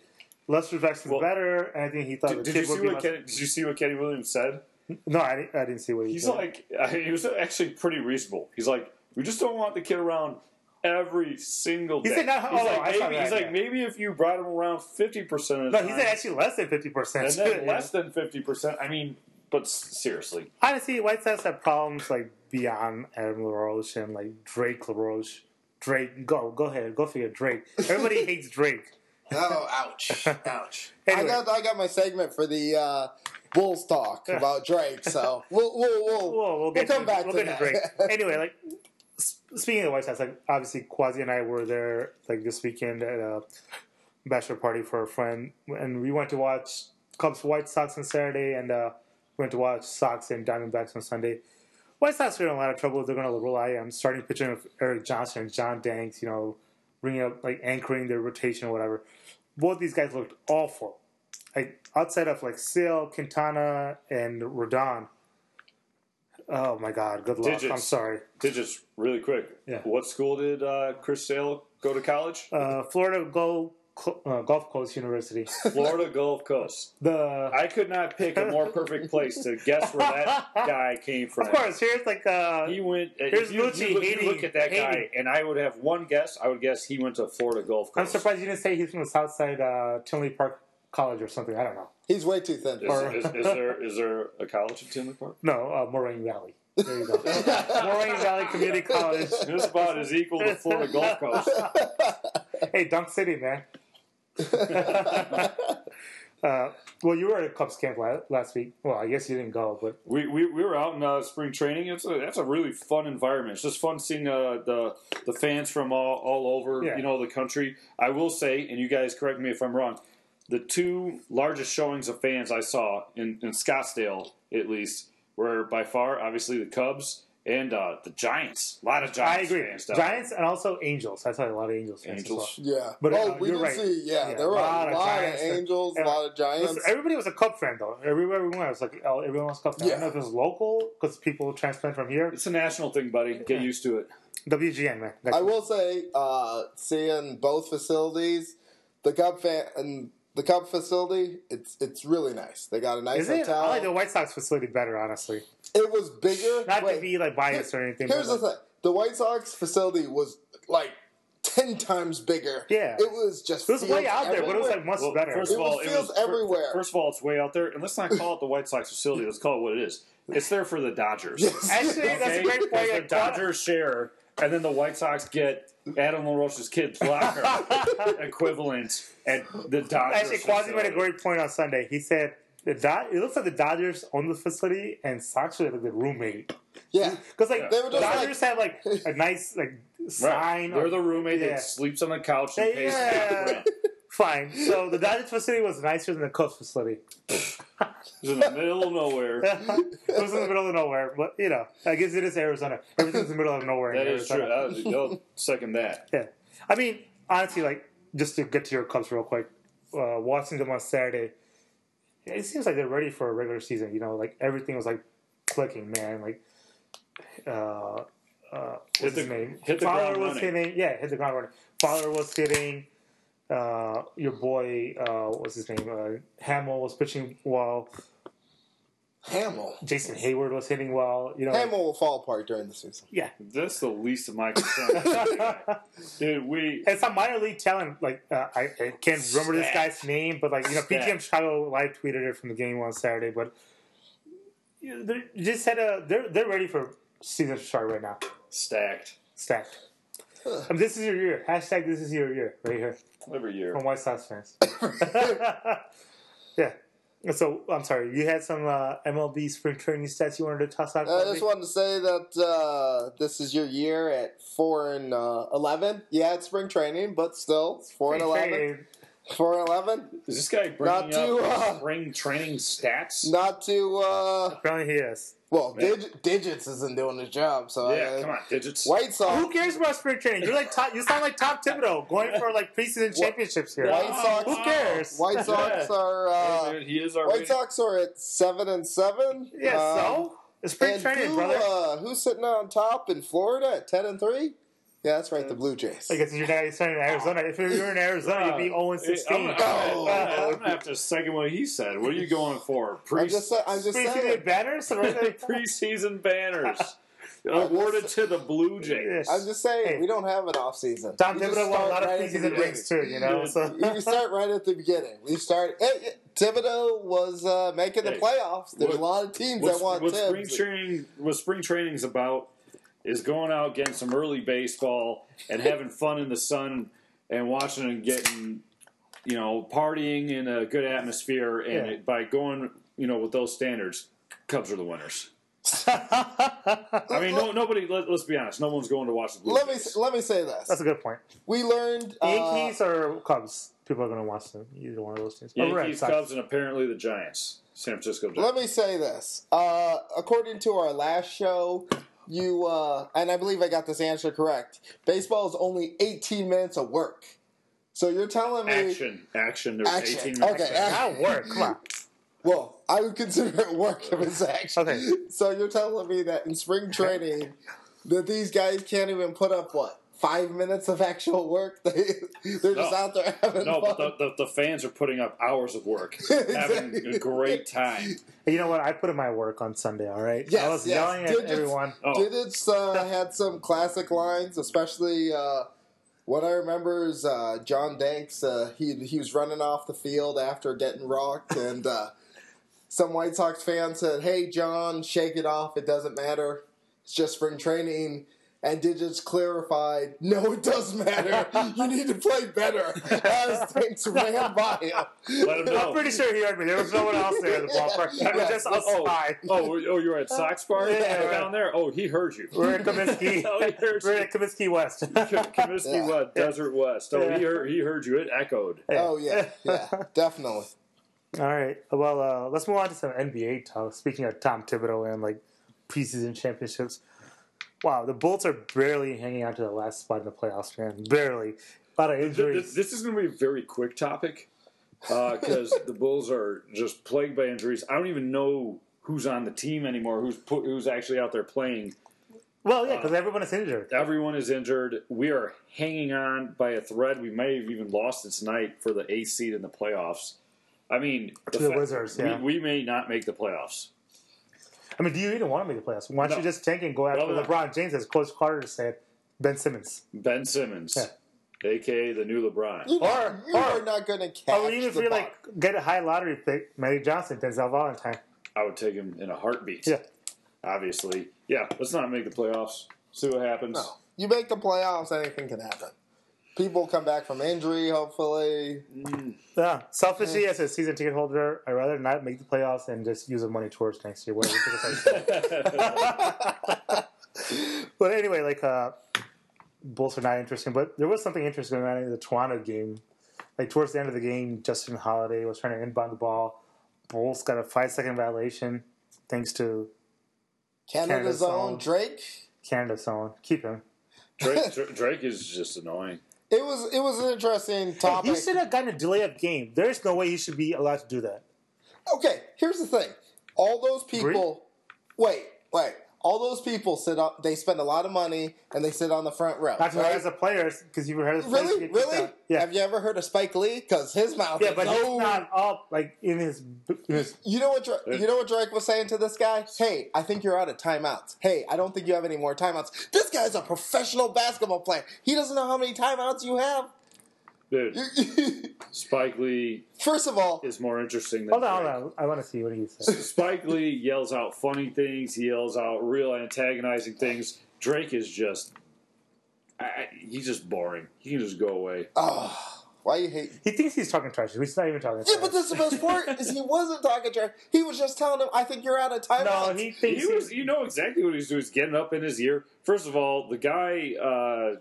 less rejections Well, better, and I think he thought Did, the did kid you see would be what Kenny, Did you see what Kenny Williams said? No, I didn't, I didn't see what he He's said. like, I mean, he was actually pretty reasonable. He's like, we just don't want the kid around every single He day. said not- oh, he's oh, like, maybe, that, he's like, maybe if you brought him around fifty percent of the no, he said actually less than fifty percent. and then less than fifty percent. I mean, but seriously, Honestly, White Sox have problems like beyond Adam LaRoche and like Drake LaRoche. Drake, go go ahead, go figure Drake. Everybody hates Drake. Oh, ouch, ouch. Anyway. I got, I got my segment for the uh, Bulls talk about Drake. So we'll, we'll, we'll, We'll, we'll get come to, back we'll to get to Drake. anyway, like speaking of the White Sox, like obviously Quasi and I were there like this weekend at a bachelor party for a friend, and we went to watch Cubs White Sox on Saturday, and uh, went to watch Sox and Diamondbacks on Sunday. White Sox are in a lot of trouble. They're going to rely on starting pitching of Erik Johnson and John Danks, you know, bringing up like anchoring their rotation or whatever. Both these guys looked awful. Like outside of like Sale, Quintana, and Rodon. Oh my God! Good luck. I'm Digits. sorry. digits really quick. Yeah. What school did uh, Chris Sale go to college? Uh, Florida Go, uh, Gulf Coast University. Florida Gulf Coast. The I could not pick a more perfect place to guess where that guy came from. of course here's like uh, He went. Here's if you, Lucci you, look, you look at that guy, and I would have one guess. I would guess he went to Florida Gulf Coast. I'm surprised you didn't say he's from the South Side uh, Tinley Park College or something. I don't know. He's way too thin. for Is, is, is there is there a college in Tinley Park? No, uh, Moraine Valley. There you go. Moraine Valley Community College. This about is equal to Florida Gulf Coast. hey, Dunk City, man. uh, well, you were at a Cubs camp la- last week. Well, I guess you didn't go, but We, we, we were out in uh, spring training. It's a, that's a really fun environment. It's just fun seeing uh, the the fans from all, all over Yeah. you know the country. I will say, and you guys correct me if I'm wrong. The two largest showings of fans I saw in, in Scottsdale, at least, were by far obviously the Cubs and uh, the Giants. A lot of Giants I agree. fans. down. Giants and also Angels. I saw a lot of Angels fans. as Angels. Yeah. But, oh, uh, we you're did right. see. Yeah, Yeah, there were a lot, of, Giants. Angels, a lot of Giants. Listen, everybody was a Cub fan though. Everywhere we went, it was like oh, everyone was a Cub fan. I don't know Yeah. if it was local because people transplant from here. It's a national thing, buddy. Get Yeah. used to it. WGN man. I will say, uh, seeing both facilities, the Cub fan and the Cub facility, it's it's really nice. They got a nice Is it? hotel. I like the White Sox facility better, honestly. It was bigger. Not Wait, to be like biased or anything. Here's but, the like, thing: the White Sox facility was like ten times bigger. Yeah. it was just. It was way fields out there, but it was like much Well, better. First of all, it fields was everywhere. First of all, it's way out there, and let's not call it the White Sox facility. Let's call it what it is. It's there for the Dodgers. Yes. Actually, that's a great point. The Dodgers share, and then the White Sox get Adam LaRoche's kid blocker equivalent at the Dodgers. Actually, Quasi made a great point on Sunday. He said the Do- it looks like the Dodgers own the facility and Sox are like the roommate. Yeah. because like They were just Dodgers have like a nice like sign. They're or- the roommate Yeah. that sleeps on the couch and pays yeah. rent. Fine. So the Dodgers facility was nicer than the Cubs facility. It's in the middle of nowhere. it was in the middle of nowhere, but you know, I guess it is Arizona. Everything's in the middle of nowhere. That in is true. Arizona. I'll, I'll second that. Yeah. I mean, honestly, like, just to get to your Cubs real quick, uh, watching them on Saturday, it seems like they're ready for a regular season. You know, like, everything was, like, clicking, man. Like, uh, uh, what's Hit the- his name? hit the Fowler was running. hitting. Yeah, hit the ground running. Fowler was hitting. Uh, your boy, uh, what's his name? Uh, Hammel was pitching well. Hammel. Jason Heyward was hitting well. You know, Hammel will fall apart during the season. yeah. That's the least of my concerns. Dude, we It's a minor league talent. Like uh, I, I can't remember this guy's name, but like you know, Stat. PTM Chicago live tweeted it from the game on Saturday. But you know, they just had a they're they're ready for season to start right now. stacked Stacked. I mean, this is your year. Hashtag this is your year right here every year. from White Sox fans. yeah. So I'm sorry, you had some uh, MLB spring training stats you wanted to toss out. I Bobby? just wanted to say that uh, this is your year at four and uh, eleven. Yeah, it's spring training, but still it's four and eleven. training. Four and eleven. Is this guy bringing Not to, up uh, spring training stats? Not to uh, Apparently he is. Well, Man. dig- digits isn't doing his job. So yeah, uh, come on, digits. White Sox. Who cares about spring training? You're like Tom, you sound like Tom Thibodeau going for like preseason championships here. White Sox. Who cares? White Sox are. Uh, he is our White rating- Sox are at seven and seven. Yeah, Um, so it's spring training, who, brother. Uh, who's sitting on top in Florida at ten and three? Yeah, that's right. The Blue Jays. I guess you're not starting in Arizona. If you're in Arizona, you'd be zero and sixteen. I'm Oh. gonna- I'm gonna have to second what he said. What are you going for? Pre- I'm just. sa- I'm just Preseason saying. banners, preseason banners awarded to the Blue Jays. I'm just saying Hey. we don't have an off season. Tom We just Thibodeau won a lot of right at the preseason beginning. rings too, you know. So we start right at the beginning. We start. eh, eh, Thibodeau was uh, making the Hey, playoffs. There's what- a lot of teams What's, that want what spring training? What spring training's about is going out getting some early baseball and having fun in the sun and watching and getting, you know, partying in a good atmosphere. And Yeah. it, by going, you know, with those standards, Cubs are the winners. I mean, no, nobody. Let, us be honest. No one's going to watch the Blue Let me let me say this. that's a good point. we learned. Uh, Yankees or Cubs? People are going to watch them. Either one of those teams. Or Red Yankees, Cubs, and apparently the Giants. San Francisco Giants. Let me say this. Uh, according to our last show, you uh, and I believe I got this answer correct. Baseball is only 18 minutes of work. So you're telling me? Action, action. There's Action. 18 minutes. Okay, left. Not work. Come on. Well, I would consider it work if it's action. Okay. So you're telling me that in spring training, that these guys can't even put up what five minutes of actual work? They they're just out there having No, fun. but the, the, the fans are putting up hours of work, having a great time. You know what? I put in my work on Sunday. All right. Yes, I was yes. yelling Did at everyone. Oh, Digits uh, had some classic lines, especially uh, what I remember is uh, John Danks. Uh, he he was running off the field after getting rocked, and uh, some White Sox fan said, "Hey, John, shake it off. It doesn't matter. It's just spring training." And Digits clarified, "No, it does matter. you need to play better." As Danks ran by him. let him I'm pretty sure he heard me. There was no one else there at the ballpark. It was just us Oh, five. oh, oh, you were at Sox Bar Yeah, down there? Oh, he heard you. We're at Comiskey. Oh, he heard We're you. at Comiskey West. Comiskey Yeah. West, Desert West. Oh, Yeah. he heard, he heard you. It echoed. Oh yeah, yeah, definitely. All right. Well, uh, let's move on to some NBA talk. Speaking of Tom Thibodeau and like preseason championships, wow, the Bulls are barely hanging on to the last spot in the playoffs, man. Barely. A lot of injuries. This, this is going to be a very quick topic uh, because the Bulls are just plagued by injuries. I don't even know who's on the team anymore. Who's put, who's actually out there playing? well, yeah, uh, because everyone is injured. Everyone is injured. We are hanging on by a thread. We may have even lost it tonight for the eighth seed in the playoffs. I mean, To the Wizards, yeah. we, we may not make the playoffs. I mean, do you even want to make the playoffs? Why don't No. you just tank and go after No, no. LeBron James, as Coach Carter said, Ben Simmons? Ben Simmons, Yeah. aka the new LeBron. You, Or- you or- are not going to catch Or even if the you buck. like get a high lottery pick, Magic Johnson, Denzel Valentine. I would take him in a heartbeat. Yeah. Obviously. Yeah, let's not make the playoffs. See what happens. No. You make the playoffs, anything can happen. People come back from injury, hopefully. Yeah, selfishly as a season ticket holder, I'd rather not make the playoffs and just use the money towards next year. Whatever. but anyway, like uh, Bulls are not interesting. But there was something interesting going on in the Toronto game. Like towards the end of the game, Justin Holiday was trying to inbound the ball. Bulls got a five second violation thanks to Canada's Canada's own own. Drake. Canada's own. Keep him. Drake, Drake is just annoying. It was it was an interesting topic. He should have gotten a delay of game. There's no way he should be allowed to do that. Okay, here's the thing. All those people wait, wait. All those people sit up they spend a lot of money and they sit on the front row. That's right? as a players, because you've heard of Really? Really? Yeah. Have you ever heard of Spike Lee? Because his mouth Yeah, is but no he's not up like in his. In his You know what? Dra- You know what Drake was saying to this guy? Hey, I think you're out of timeouts. Hey, I don't think you have any more timeouts. This guy's a professional basketball player. He doesn't know how many timeouts you have. Dude, Spike Lee First of all, is more interesting than hold on, Drake. hold on. I want to see what he says. Spike Lee yells out funny things. He yells out real antagonizing things. Drake is just, I, I- he's just boring. He can just go away. oh, why you hate? He thinks he's talking trash. He's not even talking Yeah, trash. but that's the best part is he wasn't talking trash. He was just telling him, "I think you're out of time." no, he thinks He he was, you know exactly what he's doing. He's getting up in his ear. First of all, the guy, uh,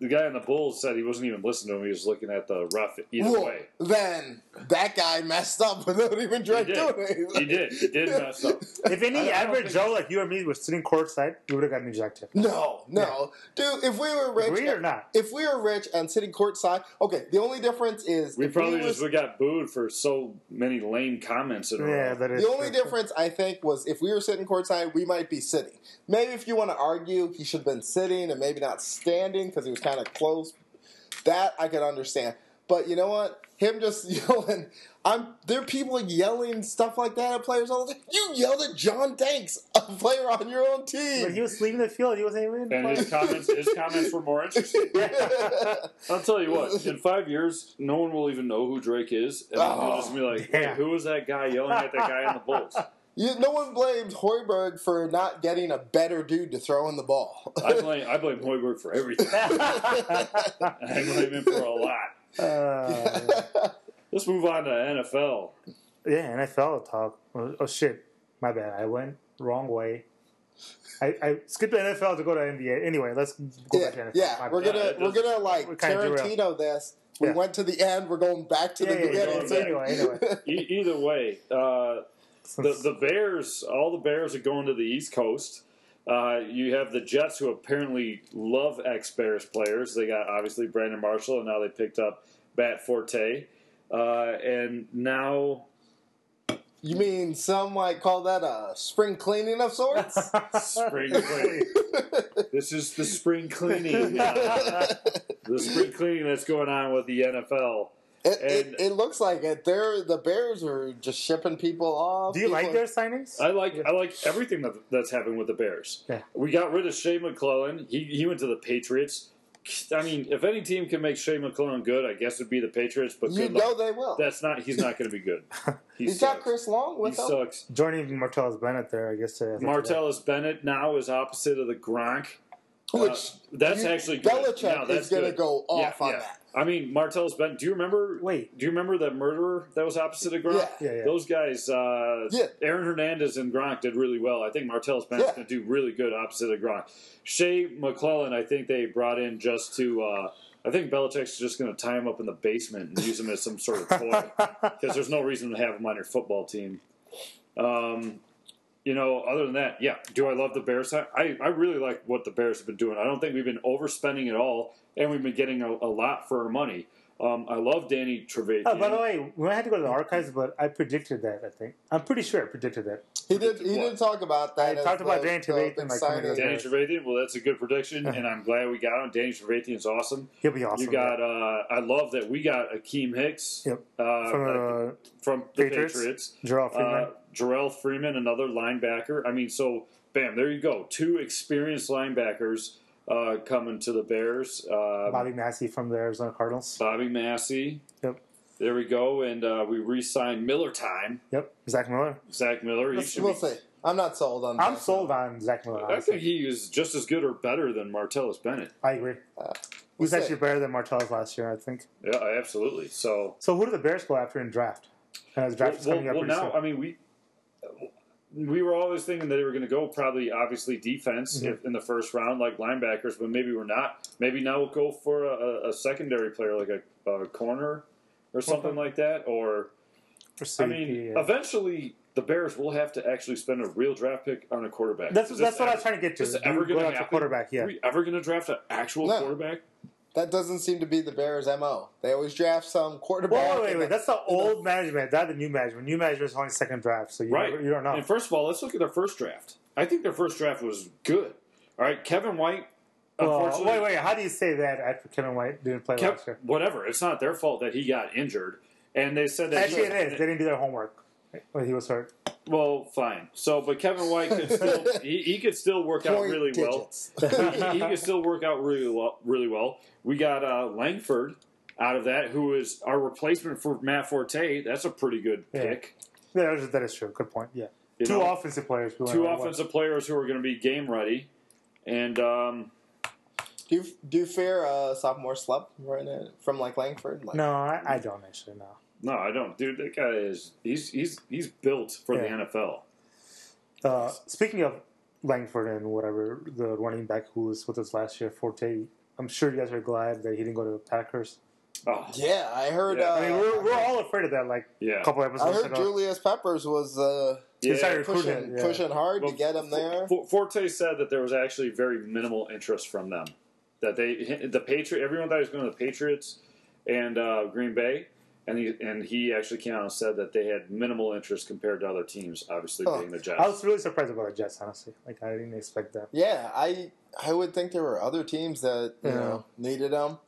the guy on the Bulls said he wasn't even listening to him. He was looking at the ref either Well, way. then that guy messed up without even He Drake did. doing it. He did. He did mess up. If any I average Joe like you or me was sitting courtside, we would have gotten ejected. No, no, dude. If we were rich, Agree or not? if we were rich and sitting courtside, okay. The only difference is We probably we just was- we got booed for so many lame comments in a Yeah, row. that is The only true. difference, I think, was if we were sitting courtside, we might be sitting. Maybe if you want to argue, he should have been sitting and maybe not standing because he was kind of close. That I could understand. But you know what? Him just yelling. I'm there. Are people yelling stuff like that at players all the time. You yelled at John Danks, a player on your own team. But he was leaving the field. He wasn't even. and playing. his comments, his comments were more interesting. I'll tell you what. In five years, no one will even know who Drake is, and then oh, they'll just be like, Yeah. "Wait, "Who was that guy yelling at that guy on the Bulls?" You, no one blames Hoiberg for not getting a better dude to throw in the ball. I blame I blame Hoiberg for everything. I blame him for a lot. Uh, Let's move on to NFL. yeah, NFL talk. Oh, oh, shit, my bad. I went wrong way. I, I skipped the NFL to go to NBA. Anyway, let's go yeah, back to NFL. yeah, My we're bad. gonna it we're gonna like we kinda. Tarantino this. We Yeah. went to the end. We're going back to Yeah, the yeah, beginning. yeah, So- anyway, anyway. E- either way, uh, the the Bears, all the Bears are going to the East Coast. Uh, you have the Jets, who apparently love ex Bears players. They got obviously Brandon Marshall, and now they picked up Matt Forte, uh, and now You mean some might call that a spring cleaning of sorts? spring cleaning. this is the spring cleaning. uh, the spring cleaning that's going on with the NFL. It, it, And- it looks like it. They're the Bears are just shipping people off. Do you like their signings? I like I like everything that, that's happening with the Bears. Yeah. We got rid of Shea McClellin. He he went to the Patriots. I mean, if any team can make Shea McClellin good, I guess it'd be the Patriots. But You know luck. they will. That's not. He's not going to be good. He He's sucks. got Chris Long He with him. sucks. Joining Martellus Bennett there, I guess. Uh, Martellus Bennett now is opposite of the Gronk. Which Uh, that's you- actually good. Belichick No, is going to go off Yeah, on yeah. that. I mean, Martellus Bennett. Do you remember? Wait. Do you remember the murderer that was opposite of Gronk? Yeah. Yeah, yeah. Those guys, uh, Yeah. Aaron Hernandez and Gronk did really well. I think Bennett's Yeah. going to do really good opposite of Gronk. Shea McClellin, I think they brought in just to. Uh, I think Belichick's just going to tie him up in the basement and use him as some sort of toy because there's no reason to have him on your football team. Um, you know, other than that, yeah. Do I love the Bears? I, I really like what the Bears have been doing. I don't think we've been overspending at all, and we've been getting a, a lot for our money. Um, I love Danny Trevathan. Oh, by the way, we had to go to the archives, but I predicted that. I think I'm pretty sure I predicted that. He did. He What? did talk about that. as talked about the- Danny the Trevathan, big like, signing. coming. Danny Trevathan, well, that's a good prediction, and I'm glad we got him. Danny Trevathan is awesome. He'll be awesome. You got, uh, I love that we got Akiem Hicks Yep. uh, from uh, uh, from the Patriots. Patriots. Gerald Freeman. Uh, Jerrell Freeman, another linebacker. I mean, so bam, there you go. Two experienced linebackers uh, coming to the Bears. Uh, Bobby Massie from the Arizona Cardinals. Bobby Massie. Yep. There we go, and uh, we re-signed Miller Time. Yep. Zach Miller. Zach Miller. He Let's- We'll be, see. I'm not sold on. I'm that. sold on Zach Miller. I think he is just as good or better than Martellus Bennett. I agree. was We'll actually better than Martellus last year, I think. Yeah, absolutely. So So who do the Bears go after in draft? And as draft is well, coming up well, now soon. I mean we we were always thinking that they were going to go probably obviously defense Mhm. if, in the first round like linebackers, but maybe we're not. Maybe now we'll go for a, a secondary player like a, a corner or something Okay. like that. Or For I mean, yeah. eventually the Bears will have to actually spend a real draft pick on a quarterback. that's that's this what I was trying to get to. Is this ever going to after happen? quarterback? Yeah. Are we ever going to draft an actual No. quarterback? That doesn't seem to be the Bears' mo. They always draft some quarterback. Whoa, wait, wait, wait. That's the old management. That's the new management. New management is only second draft, so you, Right. never, you don't know. And first of all, let's look at their first draft. I think their first draft was good. All right, Kevin White. Well, Unfortunately, wait, wait. How do you say that after Kevin White didn't play Kev- last year? whatever. It's not their fault that he got injured, and they said that Actually, he, it is. They didn't do their homework when he was hurt. Well, fine. So, but Kevin White could still he, he could still work out really digits. well. he, he could still work out really well. Really well. We got uh, Langford out of that, who is our replacement for Matt Forte. That's a pretty good pick. Yeah, that is, that is true. Good point. Yeah. You Two know? offensive players. who two went really offensive players who are going to be game ready, and um, Do you, do you fear uh, sophomore slump right now from like Langford? Like. No, I, I don't actually. No. no, I don't, dude. That guy is he's he's he's built for Yeah. the NFL. Uh, speaking of Langford and whatever the running back who was with us last year, Forte. I'm sure you guys are glad that he didn't go to the Packers. Oh, Yeah, I heard. Yeah. Uh, I mean, we're, we're all afraid of that. Like yeah. a couple episodes. Ago. I heard ago. Julius Peppers was uh, Yeah. pushing yeah. pushing hard Well, to get him there. Forte said that there was actually very minimal interest from them. That they the Patriot everyone thought he was going to the Patriots and uh, Green Bay, and he and he actually came out and said that they had minimal interest compared to other teams, obviously Oh. being the Jets. I was really surprised about the Jets, honestly. Like I didn't expect that. Yeah, I I would think there were other teams that you Yeah. know needed him,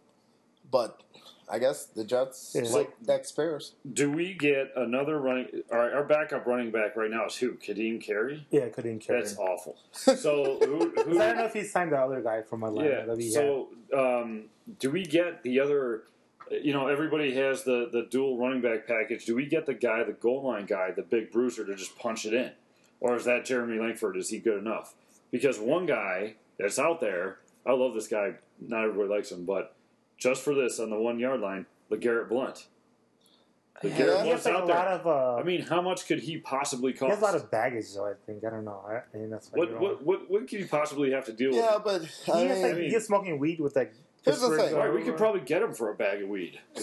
but I guess the Jets Yeah. like next Bears. Do we get another running? Our, our backup running back right now is who? Ka'Deem Carey. Yeah, I couldn't carry. That's him. awful. So who? 'Cause who I don't know if he signed the other guy from Atlanta. yeah. that we had. So um, do we get the other? You know, everybody has the the dual running back package. Do we get the guy, the goal line guy, the big bruiser, to just punch it in, or is that Jeremy Langford? Is he good enough? Because one guy that's out there, I love this guy. Not everybody likes him, but just for this on the one yard line, LeGarrette Blount. Yeah, LeGarrette he Blount's like out there. of. Uh, I mean, how much could he possibly cost? he has a lot of baggage, though. I think I don't know. I, I think that's why you what, don't- what what what could he possibly have to deal with? Yeah, but I He is like, mean, he is smoking weed with like. Here's the thing. Right, we could probably get him for a bag of weed.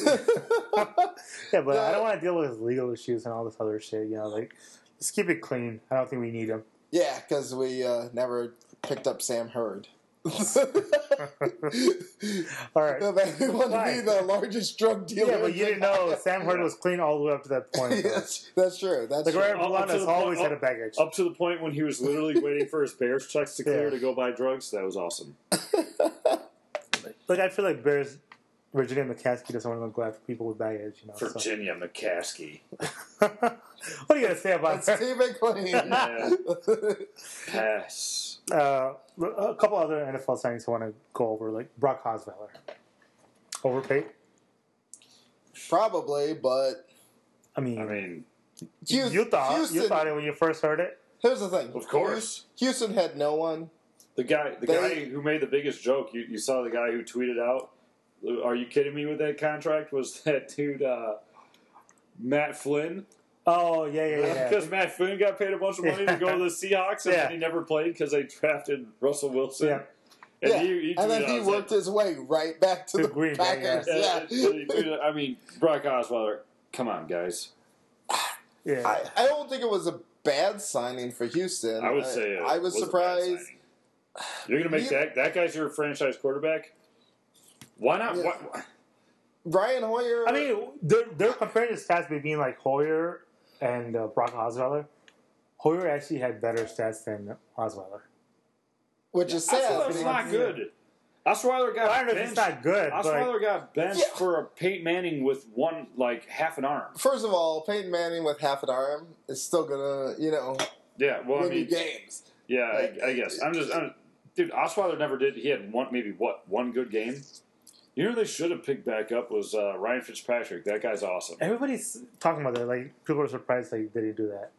Yeah, but I don't want to deal with his legal issues and all this other shit. You know, like let's keep it clean. I don't think we need him. yeah, because we uh, never picked up Sam Hurd. All right. They want to be the largest drug dealer. Yeah, but you didn't know Sam Hurd was clean all the way up to that point. yes, that's true. That's Like true. Ryan Up- up Blount the always point- had a baggage. Up to the point when he was literally waiting for his Bears checks to clear Yeah. to go buy drugs. That was awesome. Like I feel like Bears, Virginia McCaskey doesn't want to go after people with baggage. You know. so. Virginia McCaskey. what are you gonna say about It's that? Steve McLean. Pass. Uh, a couple other NFL signings I want to go over, like Brock Osweiler. Overpaid. Probably, but I mean, I mean, Houston, you thought Houston, you thought it when you first heard it. Here's the thing. Of course. Houston had no one. The guy, the They- guy who made the biggest joke. You, you saw the guy who tweeted out, "Are you kidding me with that contract?" Was that dude uh, Matt Flynn? Oh yeah, yeah, yeah. Because Matt Flynn got paid a bunch of money to go to the Seahawks, and Yeah. then he never played because they drafted Russell Wilson. Yeah. And, yeah, he, he and then he worked like, his way right back to To the Green Bay, Packers. Yeah, Yeah. and he tweeted- I mean, Brock Osweiler. Come on, guys. yeah. I, I don't think it was a bad signing for Houston. I would say it I was was a bad surprised. Signing. You're going to make You- that that guy's your franchise quarterback. Why not? Yeah. Why, Brian Hoyer. I mean, they're they're comparing the stats between like Hoyer and uh, Brock Osweiler. Hoyer actually had better stats than Osweiler. which is sad. Osweiler's not good. Osweiler got I don't know if it's not good, but Osweiler got benched Yeah. for a Peyton Manning with one like half an arm. First of all, Peyton Manning with half an arm is still gonna, you know, Yeah, well, I win you mean, games. yeah, I, I guess I'm just, I'm, dude. Osweiler never did. He had one, maybe what, one good game. You know, who they should have picked back up was uh, Ryan Fitzpatrick. That guy's awesome. everybody's talking about that. Like people are surprised like they didn't do that.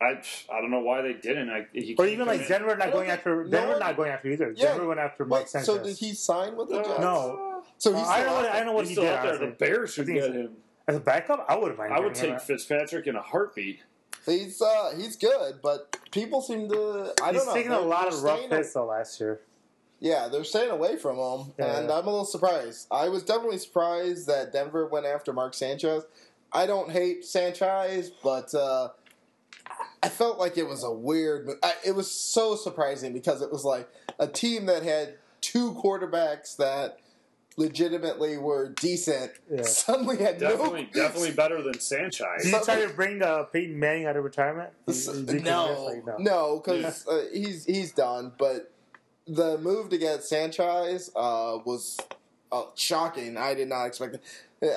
I, I don't know why they didn't. I, he Or even like in. Denver I not going think- after no Denver one- not going after either. Yeah. Denver went after Mike Wait, Sanchez. so did he sign with the Jets? No. So Uh, I don't know. What, I don't know what He's he still did. out there. The. Bears should I think get him. As a backup, I wouldn't mind. I would getting him. take Fitzpatrick in a heartbeat. He's uh he's good, but people seem to I He's don't know. taken a lot of rough hits though last year. Yeah, they're staying away from him, Yeah. and I'm a little surprised. I was definitely surprised that Denver went after Mark Sanchez. I don't hate Sanchez, but uh, I felt like it was a weird. I, it was so surprising because it was like a team that had two quarterbacks that legitimately were decent Yeah. suddenly had Definitely, no. definitely better than Sanchez. Did you try to bring uh, Peyton Manning out of retirement? S- You- you think No, it's no, because uh, he's he's done. But the move to get Sanchez uh, was uh, shocking. I did not expect it.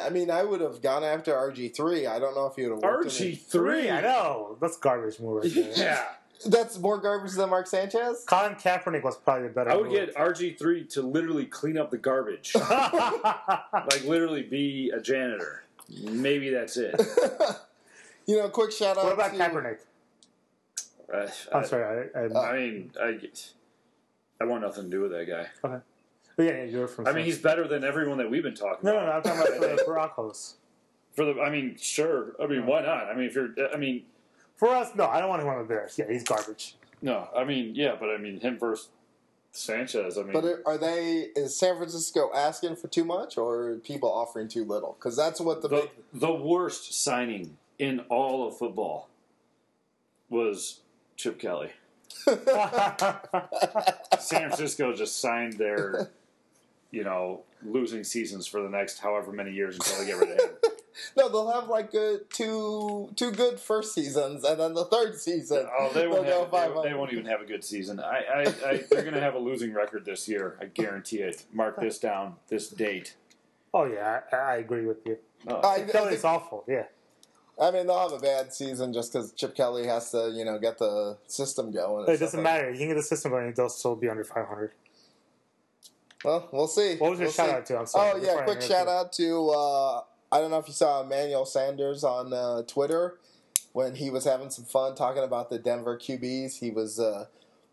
I mean, I would have gone after RG three. I don't know if he would have worked. RG three. I know that's garbage move right there. Yeah, That's more garbage than Mark Sanchez. Colin Kaepernick was probably the better. I would move. get RG three to literally clean up the garbage, like literally be a janitor. Maybe that's it. you know, quick shout out. what about to, Kaepernick? Uh, I'm I, sorry. I, I, Uh, I mean, I, I want nothing to do with that guy. okay. But yeah, yeah, you're from. I mean, he's better than everyone that we've been talking no, no, no. I'm talking about for the Broncos. For the, I mean, sure. I mean, why not? I mean, if you're, I mean, For us, no, I don't want him on the Bears. Yeah, he's garbage. no, I mean, yeah, but I mean, him versus Sanchez. I mean, But are- are they? Is San Francisco asking for too much, or people offering too little? Because that's what the, the big. the worst signing in all of football was Chip Kelly. San Francisco just signed their, you know, losing seasons for the next however many years until they get rid of him. No, they'll have like good two two good first seasons, and then the third season. Oh, they won't, have, they, they won't even have a good season. I, I, I they're going to have a losing record this year. I guarantee it. Mark this down. This date. oh yeah, I, I agree with you. Oh, I, I, Kelly's think, awful. Yeah. I mean, they'll have a bad season just because Chip Kelly has to, you know, get the system going. It doesn't like matter. You can get the system going, they'll still be under 500. Well, we'll see. What was your We'll shout see. out to? I'm sorry. Oh yeah, quick shout out to uh, I don't know if you saw Emmanuel Sanders on uh, Twitter when he was having some fun talking about the Denver QBs. He was uh,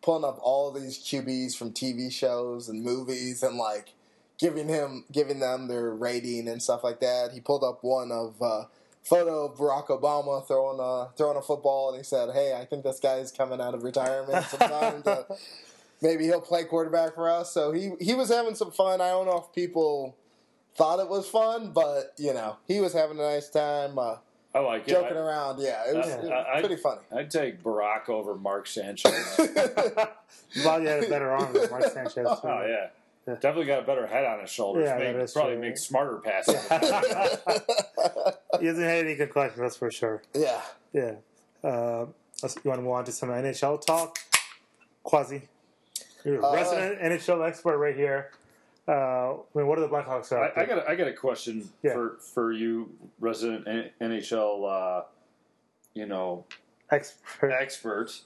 pulling up all these QBs from TV shows and movies and like giving him giving them their rating and stuff like that. He pulled up one of uh, photo of Barack Obama throwing a throwing a football and he said, "Hey, I think this guy's coming out of retirement sometime to." maybe he'll play quarterback for us. So he he was having some fun. I don't know if people thought it was fun, but you know he was having a nice time uh, I like it. joking I, around. Yeah, it was, I- it was I- pretty funny. I'd take Barack over Mark Sanchez. Well, you had a better arm than Mark Sanchez. Too. Oh yeah. Yeah. Definitely got a better head on his shoulders. Yeah, Make- probably true. make smarter passes. He hasn't had any concussions, that's for sure. yeah. Yeah. Uh, you want to move on to some NHL talk? Quasi. You're a Uh, resident NHL expert right here. Uh, I mean, what are the Blackhawks up I, I got a, I got a question Yeah. for for you, resident NHL, uh, you know, Expert. expert.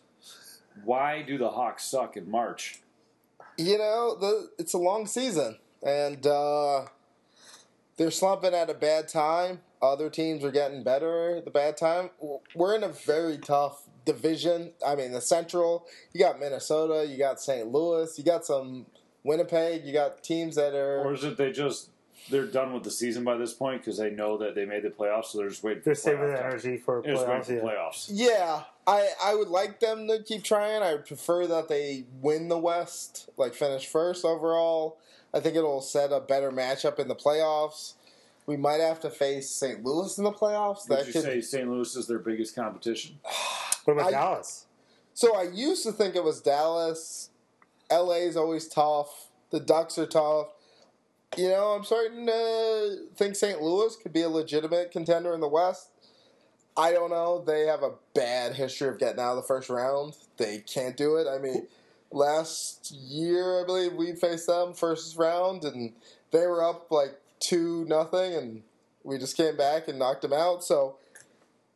Why do the Hawks suck in March? You know, the it's a long season, and uh, they're slumping at a bad time. Other teams are getting better at the bad time. We're in a very tough division. I mean, the Central. You got Minnesota. You got St. Louis. You got some Winnipeg. You got teams that are. Or is it they just they're done with the season by this point because they know that they made the playoffs, so they're just waiting. They're for saving playoff the energy for They're just waiting playoffs. for Yeah. playoffs. Yeah, I I would like them to keep trying. I would prefer that they win the West, like finish first overall. I think it'll set a better matchup in the playoffs. We might have to face St. Louis in the playoffs. Would That you could. say St. Louis is their biggest competition? What about I- Dallas? So I used to think it was Dallas. LA is always tough. The Ducks are tough. You know, I'm starting to think St. Louis could be a legitimate contender in the West. I don't know. They have a bad history of getting out of the first round. They can't do it. I mean, last year I believe we faced them first round, and they were up like two nothing, and we just came back and knocked them out. So,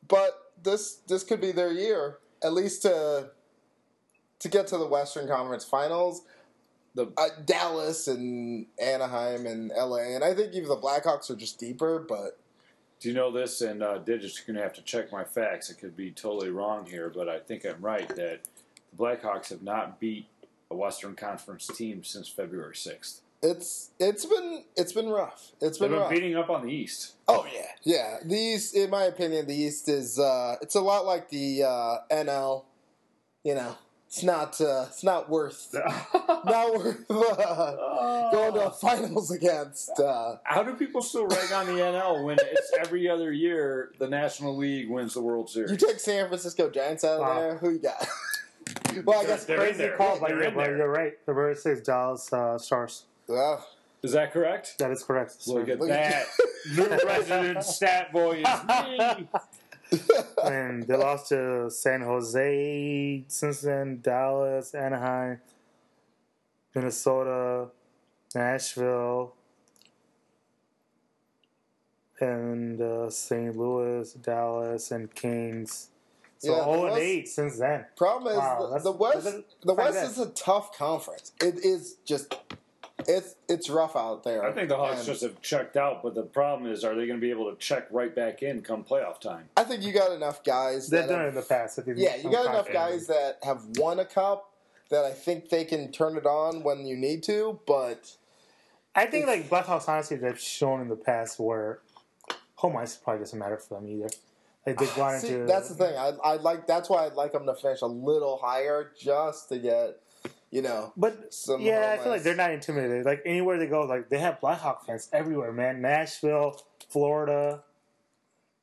but this this could be their year, at least to to get to the Western Conference Finals. The Uh, Dallas and Anaheim and LA, and I think even the Blackhawks are just deeper. But Do you know this? And uh, Digits, going to have to check my facts. I could be totally wrong here, but I think I'm right that the Blackhawks have not beat a Western Conference team since February 6th. It's it's been it's been rough. It's They've been been rough. beating up on the East. Oh yeah, yeah. The East, in my opinion, the East is uh, it's a lot like the uh, NL. You know, it's not uh, it's not worth not worth uh, going to a finals against. Uh, How do people still rag on the NL when it's every other year the National League wins the World Series? you take San Francisco Giants out of Wow. there. Who you got? well, I guess They're Crazy call, but They're but you're right. The bird says Dallas uh, Stars. Is that correct? That is correct. Look sir. at Look at that. New resident stat boy is me. And they lost to San Jose, Cincinnati, Dallas, Anaheim, Minnesota, Nashville, and uh, St. Louis, Dallas, and Kings. So Yeah, the 0 and West- 8 since then. problem is Wow, the, the West. The West is a tough conference. It is just it's it's rough out there. I think the Hawks And just have checked out, but the problem is, are they going to be able to check right back in come playoff time? I think you got enough guys. They've that done have- it in the past. I think Yeah, you got enough guys that have won a cup that I think they can turn it on when you need to. But I think like Blackhawks, honestly, they've shown in the past where home ice probably doesn't matter for them either. Like they've ah, gone see, into that's the thing. I, I like that's why I'd like them to finish a little higher just to get you know. But Some yeah, I feel like they're not intimidated. Like anywhere they go, like they have Blackhawk fans everywhere, man. Nashville, Florida.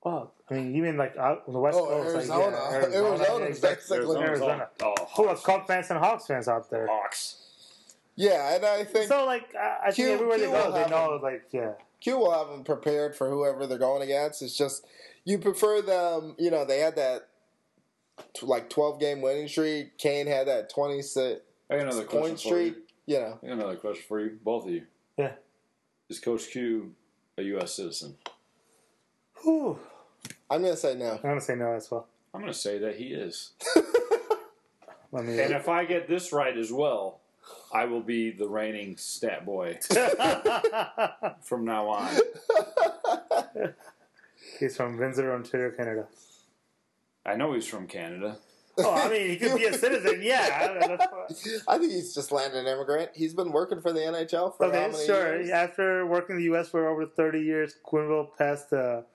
Well, I mean, even like out on the West Oh, Coast, Arizona. like, yeah, Arizona, Arizona, exactly. basically. Arizona. Oh, full of Hawks. Cub fans and Hawks fans out there. Hawks. Yeah, and I think So like, I, I Q- think everywhere they Q go, they know them. like yeah. Q will have them prepared for whoever they're going against. It's just you prefer them. You know, they had that like twelve game winning streak. Kane had that twenty six I got another question point for you. streak. You know, I got another question for you, both of you. Yeah. Is Coach Q a U.S. citizen? Whew. I'm gonna say no. I'm gonna say no as well. I'm going to say that he is. Let me. And if I get this right as well, I will be the reigning stat boy from now on. He's from Windsor, Ontario, Canada. I know he's from Canada. Oh, I mean, he could be a citizen. Yeah. I don't know. I think he's just landed an immigrant. He's been working for the NHL for how Okay, many sure. years? After working in the U.S. for over 30 years, Quenneville passed the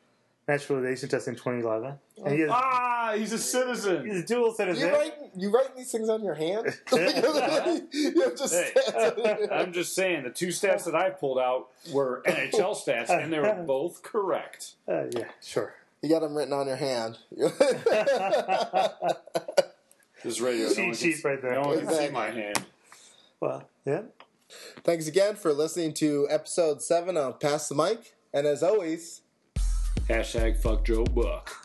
naturalization test in 2011. And he is, Ah, he's a citizen. he's a dual citizen. You citizen. write you writing these things on your hand? you have just Hey, I'm just saying the two stats that I pulled out were NHL stats, and they were both correct. Uh, yeah, sure. You got them written on your hand. This radio, Cheat no one sheet right there. No one can see my hand. Well, yeah. Thanks again for listening to episode seven of Pass the Mic, and as always. Hashtag fuck Joe Buck.